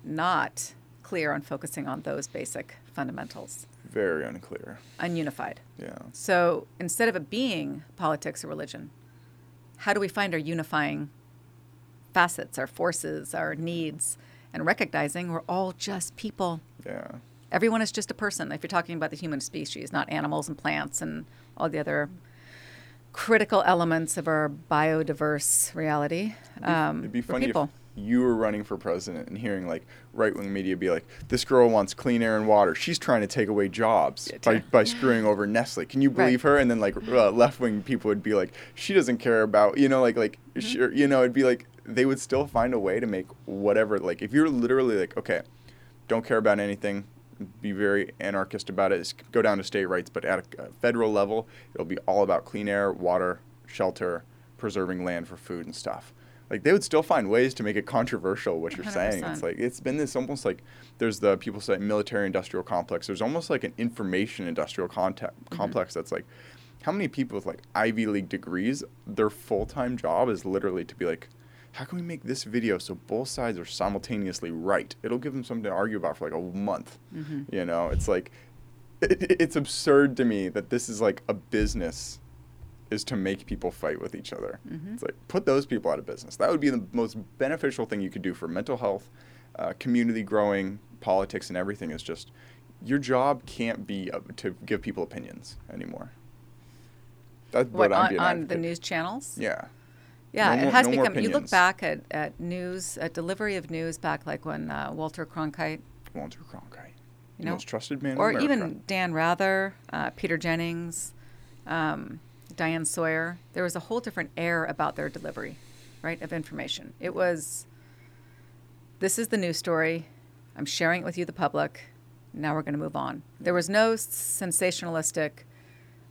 not clear on focusing on those basic fundamentals, very unclear ununified. yeah So instead of it being politics or religion, how do we find our unifying facets, our forces, our needs, and recognizing we're all just people? yeah Everyone is just a person. If you're talking about the human species, not animals and plants and all the other critical elements of our biodiverse reality, um, It'd be funny people. if you were running for president and hearing like right wing media be like, "This girl wants clean air and water. She's trying to take away jobs Yeah, by, by screwing over Nestle." Can you Right. believe her? And then like uh, left wing people would be like, "She doesn't care about you know like like Mm-hmm. sure you know it'd be like they would still find a way to make whatever like if you're literally like okay, don't care about anything." Be very anarchist about it. Just go down to state rights, but at a, a federal level, it'll be all about clean air, water, shelter, preserving land for food and stuff. Like they would still find ways to make it controversial. What you're saying, it's like it's been this almost like there's the people say military industrial complex. There's almost like an information industrial conte- complex that's like how many people with like Ivy League degrees, their full time job is literally to be like, how can we make this video so both sides are simultaneously right? It'll give them something to argue about for like a month. Mm-hmm. You know, it's like it, it's absurd to me that this is like a business is to make people fight with each other. Mhm. It's like put those people out of business. That would be the most beneficial thing you could do for mental health, uh, community growing, politics, and everything. Is just your job can't be uh, to give people opinions anymore. That's What, I'm on, on the news channels? Yeah. Yeah, No it more- has no become. You look back at, at news, at delivery of news back like when uh, Walter Cronkite, Walter Cronkite, you the know, most trusted man or in America. even Dan Rather, uh, Peter Jennings, um, Diane Sawyer. There was a whole different air about their delivery, right, of information. It was, this is the news story. I'm sharing it with you, the public. Now we're going to move on. There was no sensationalistic,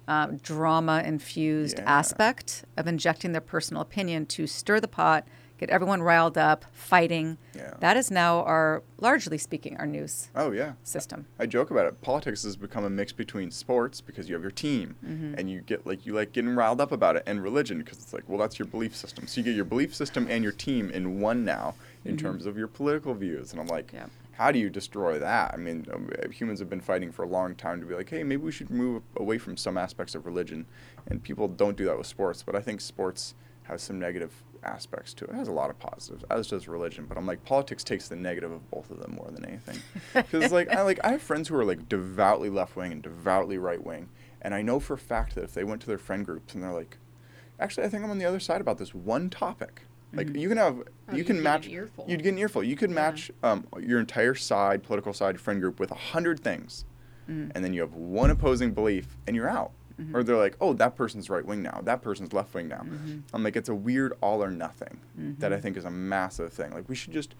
um, drama infused Yeah. aspect of injecting their personal opinion to stir the pot, get everyone riled up, fighting. Yeah. That is now our, largely speaking, our news Oh yeah. system. I joke about it. Politics has become a mix between sports because you have your team Mm-hmm. and you get like you like getting riled up about it, and religion because it's like, well, that's your belief system. So you get your belief system and your team in one now in terms of your political views. And I'm like, Mm-hmm. How do you destroy that? I mean, um, humans have been fighting for a long time to be like, hey, maybe we should move away from some aspects of religion, and people don't do that with sports. But I think sports has some negative aspects to it. It has a lot of positives, as does religion. But I'm like, politics takes the negative of both of them more than anything. Because like I like I have friends who are like devoutly left wing and devoutly right wing, and I know for a fact that if they went to their friend groups and they're like, actually, I think I'm on the other side about this one topic. Like you can have, Oh, you can match. earful. You'd get an earful. You could Yeah. match um, your entire side, political side, friend group with a hundred things, Mm. and then you have one opposing belief, and you're out. Mm-hmm. Or they're like, oh, that person's right wing now. That person's left wing now. Mm-hmm. I'm like, it's a weird all or nothing that I think is a massive thing. Like we should just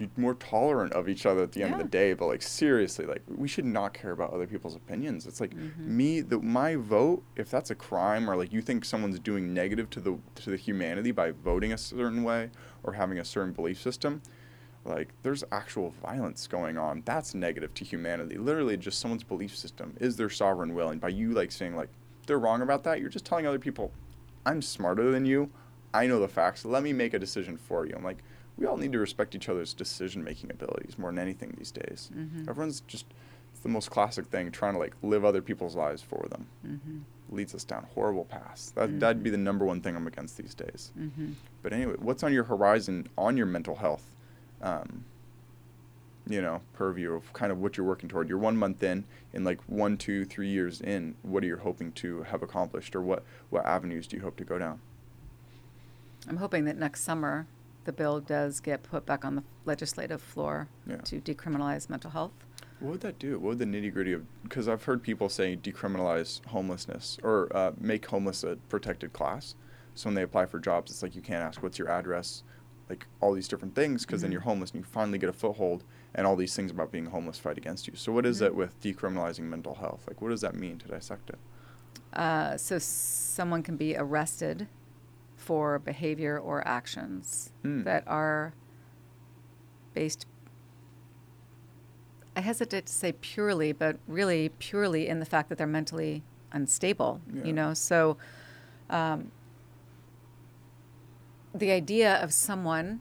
be more tolerant of each other at the end of the day. But like seriously, like we should not care about other people's opinions. It's like Mm-hmm. me, the my vote. If that's a crime or like you think someone's doing negative to the to the humanity by voting a certain way or having a certain belief system, like there's actual violence going on. That's negative to humanity. Literally, just someone's belief system is their sovereign will, and by you like saying like they're wrong about that, you're just telling other people, I'm smarter than you. I know the facts. Let me make a decision for you. I'm like, we all need to respect each other's decision making abilities more than anything these days. Mhm. Everyone's just it's the most classic thing, trying to like live other people's lives for them. Mm-hmm. Leads us down horrible paths. That that'd be the number one thing I'm against these days. Mm-hmm. But anyway, what's on your horizon on your mental health? Um, you know, purview of kind of what you're working toward. You're one month in, in like one, two, three years in, what are you hoping to have accomplished, or what what avenues do you hope to go down? I'm hoping that next summer the bill does get put back on the legislative floor Yeah. to decriminalize mental health. What would that do? What would the nitty gritty of? Because I've heard people say decriminalize homelessness or uh, make homeless a protected class. So when they apply for jobs, it's like you can't ask what's your address, like all these different things, because then Mhm. you're homeless and you finally get a foothold, and all these things about being homeless fight against you. So what is Mhm. it with decriminalizing mental health? Like what does that mean to dissect it? Uh, so someone can be arrested for behavior or actions Hmm. that are based. I hesitate to say purely, but really purely in the fact that they're mentally unstable. Yeah. You know, so um, the idea of someone.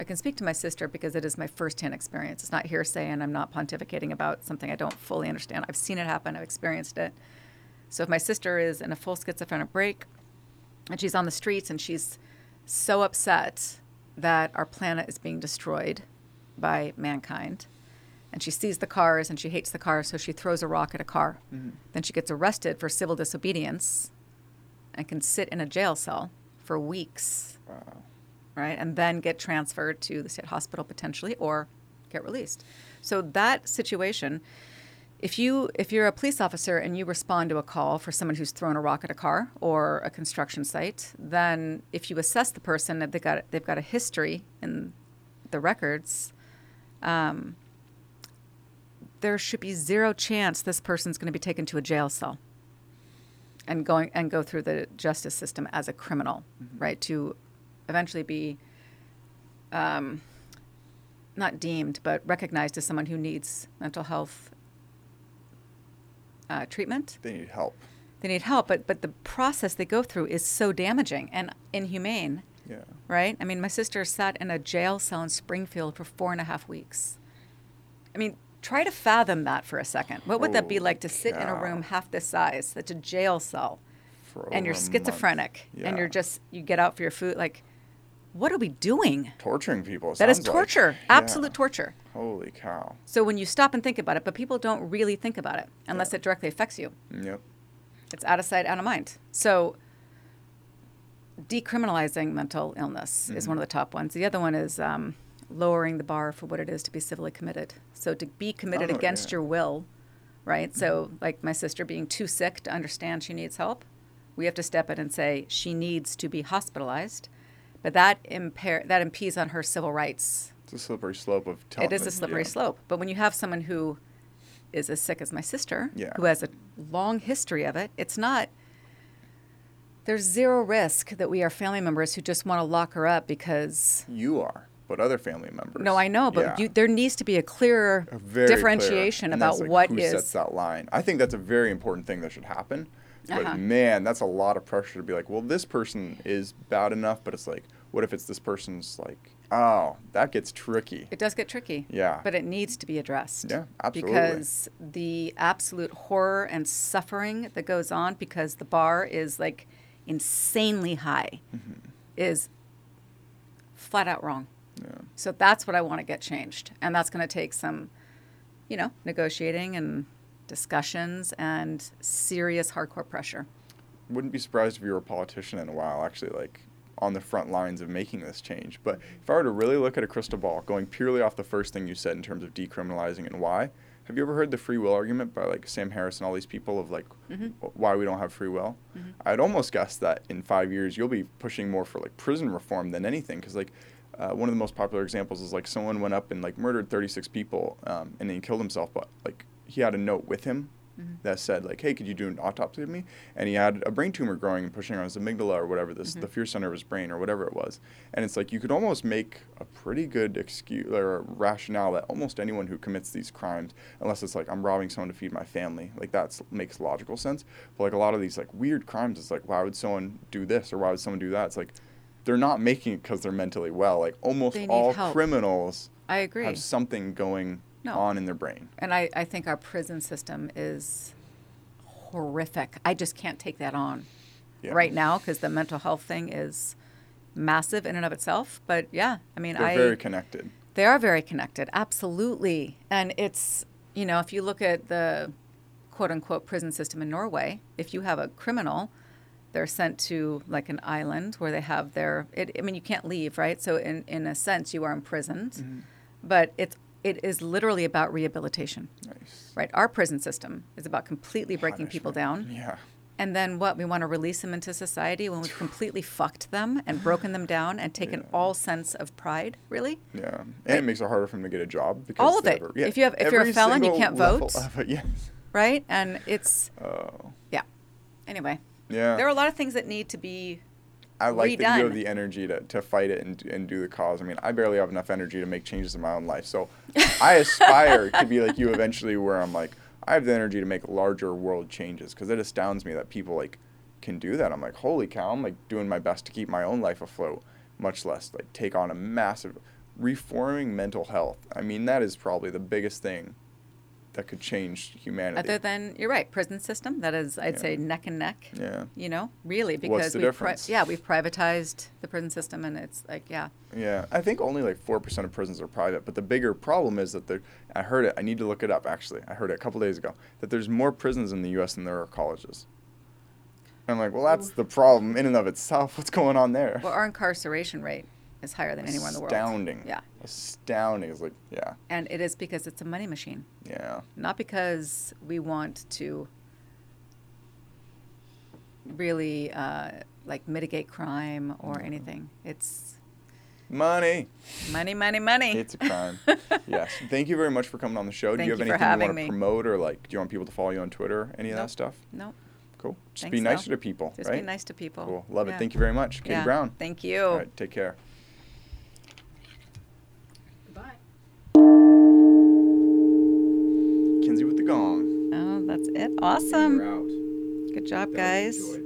I can speak to my sister because it is my firsthand experience. It's not hearsay, and I'm not pontificating about something I don't fully understand. I've seen it happen. I've experienced it. So if my sister is in a full schizophrenic break and she's on the streets and she's so upset that our planet is being destroyed by mankind, and she sees the cars and she hates the cars, so she throws a rock at a car. Mhm. Then she gets arrested for civil disobedience and can sit in a jail cell for weeks, Wow. right? And then get transferred to the state hospital potentially or get released. So that situation, if you if you're a police officer and you respond to a call for someone who's thrown a rock at a car or a construction site, then if you assess the person, if they got they've got a history in the records, um, there should be zero chance this person's going to be taken to a jail cell and going and go through the justice system as a criminal, right? To eventually be um, not deemed, but recognized as someone who needs mental health uh, treatment. They need help. They need help, but but the process they go through is so damaging and inhumane, Yeah. right? I mean, my sister sat in a jail cell in Springfield for four and a half weeks. I mean, try to fathom that for a second. What would that be like to sit in a room half this size, that's a jail cell, For and you're over a month. schizophrenic, and you're just you get out for your food? Like, what are we doing? torturing people. That is sounds like. torture, Yeah. absolute torture. Holy cow. So when you stop and think about it, but people don't really think about it unless Yeah. it directly affects you. Yep. It's out of sight, out of mind. So decriminalizing mental illness is Mhm. one of the top ones. The other one is um, lowering the bar for what it is to be civilly committed. So to be committed Oh, against yeah. Mm-hmm. your will, right? So like my sister being too sick to understand she needs help, we have to step in and say she needs to be hospitalized. But that impair that impedes on her civil rights It's a slippery slope of telling it is a slippery yeah. slope. But when you have someone who is as sick as my sister, Yeah. who has a long history of it, it's not. There's zero risk that we are family members who just want to lock her up because. You are, but other family members. No, I know, but Yeah. you, there needs to be a clearer A clear- differentiation and about like, what who is. sets that line. I think that's a very important thing that should happen. But Uh-huh. man, that's a lot of pressure to be like, well, this person is bad enough, but it's like, what if it's this person's like, oh, that gets tricky. It does get tricky. Yeah. But it needs to be addressed. Yeah, absolutely. Because the absolute horror and suffering that goes on because the bar is like insanely high Mm-hmm. is flat out wrong. Yeah. So that's what I want to get changed. And that's going to take some, you know, negotiating and discussions and serious hardcore pressure. Wouldn't be surprised if you were a politician in a while, actually, like on the front lines of making this change. But if I were to really look at a crystal ball, going purely off the first thing you said in terms of decriminalizing and why, have you ever heard the free will argument by like Sam Harris and all these people of like Mhm. why we don't have free will? Mhm. I'd almost guess that in five years you'll be pushing more for like prison reform than anything, because like uh, one of the most popular examples is like someone went up and like murdered 36 people um, and then he killed himself, but like he had a note with him Mhm. that said like, "Hey, could you do an autopsy of me?" And he had a brain tumor growing and pushing on his amygdala or whatever this, Mhm. the fear center of his brain or whatever it was. And it's like you could almost make a pretty good excuse or rationale that almost anyone who commits these crimes, unless it's like I'm robbing someone to feed my family, like that makes logical sense. But like a lot of these like weird crimes, it's like why would someone do this or why would someone do that? It's like they're not making it because they're mentally well. Like almost all help. criminals I agree. have something going No. on in their brain. And I, I think our prison system is horrific. I just can't take that on Yeah. right now because the mental health thing is massive in and of itself. But yeah, I mean, They're I very connected. They are very connected, absolutely. And it's, you know, if you look at the quote unquote prison system in Norway, if you have a criminal, they're sent to like an island where they have their, it, I mean, you can't leave, right? So, in, in a sense, you are imprisoned, Mm-hmm. but it's, it is literally about rehabilitation, Nice. right? Our prison system is about completely breaking people down. Yeah. And then what? We want to release them into society when we've completely fucked them and broken them down and taken Yeah. all sense of pride, really? Yeah, and it makes it harder for them to get a job because All of it. a- yeah, If you have- if you're a felon, you can't vote. it, yes. Right? And it's, Oh, yeah. Anyway, yeah. there are a lot of things that need to be, I like that you have the energy to, to fight it and, and do the cause. I mean, I barely have enough energy to make changes in my own life. So I aspire to be like you eventually, where I'm like, I have the energy to make larger world changes because it astounds me that people like can do that. I'm like, holy cow! I'm like doing my best to keep my own life afloat, much less like take on a massive reforming mental health. I mean, that is probably the biggest thing that could change humanity. other than, you're right, prison system, that is, I'd Yeah. say, neck and neck. yeah. You know, really, because we've difference? yeah, we've privatized the prison system, and it's like, yeah, Yeah, I think only like four percent of prisons are private. But the bigger problem is that there. I heard it. I need to look it up. Actually, I heard it a couple days ago that there's more prisons in the U.S. than there are colleges. And I'm like, well, that's the problem in and of itself. What's going on there? well, our incarceration rate is higher than anywhere in the world. Astounding. Yeah, Astounding. It's like, yeah, and it is because it's a money machine. yeah, not because we want to really uh, like mitigate crime or anything. It's money. money, money, money. It's a crime. yes. Thank you very much for coming on the show. do Thank you have you anything you want to me. promote or like? Do you want people to follow you on Twitter? Any of that stuff? no, Cool. Just Thanks, be nicer to people, just right? be nice to people. Cool. Love Yeah. it. Thank you very much, Katie Yeah. Brown. Thank you. All right. Take care. Awesome. Good job, That was a guys.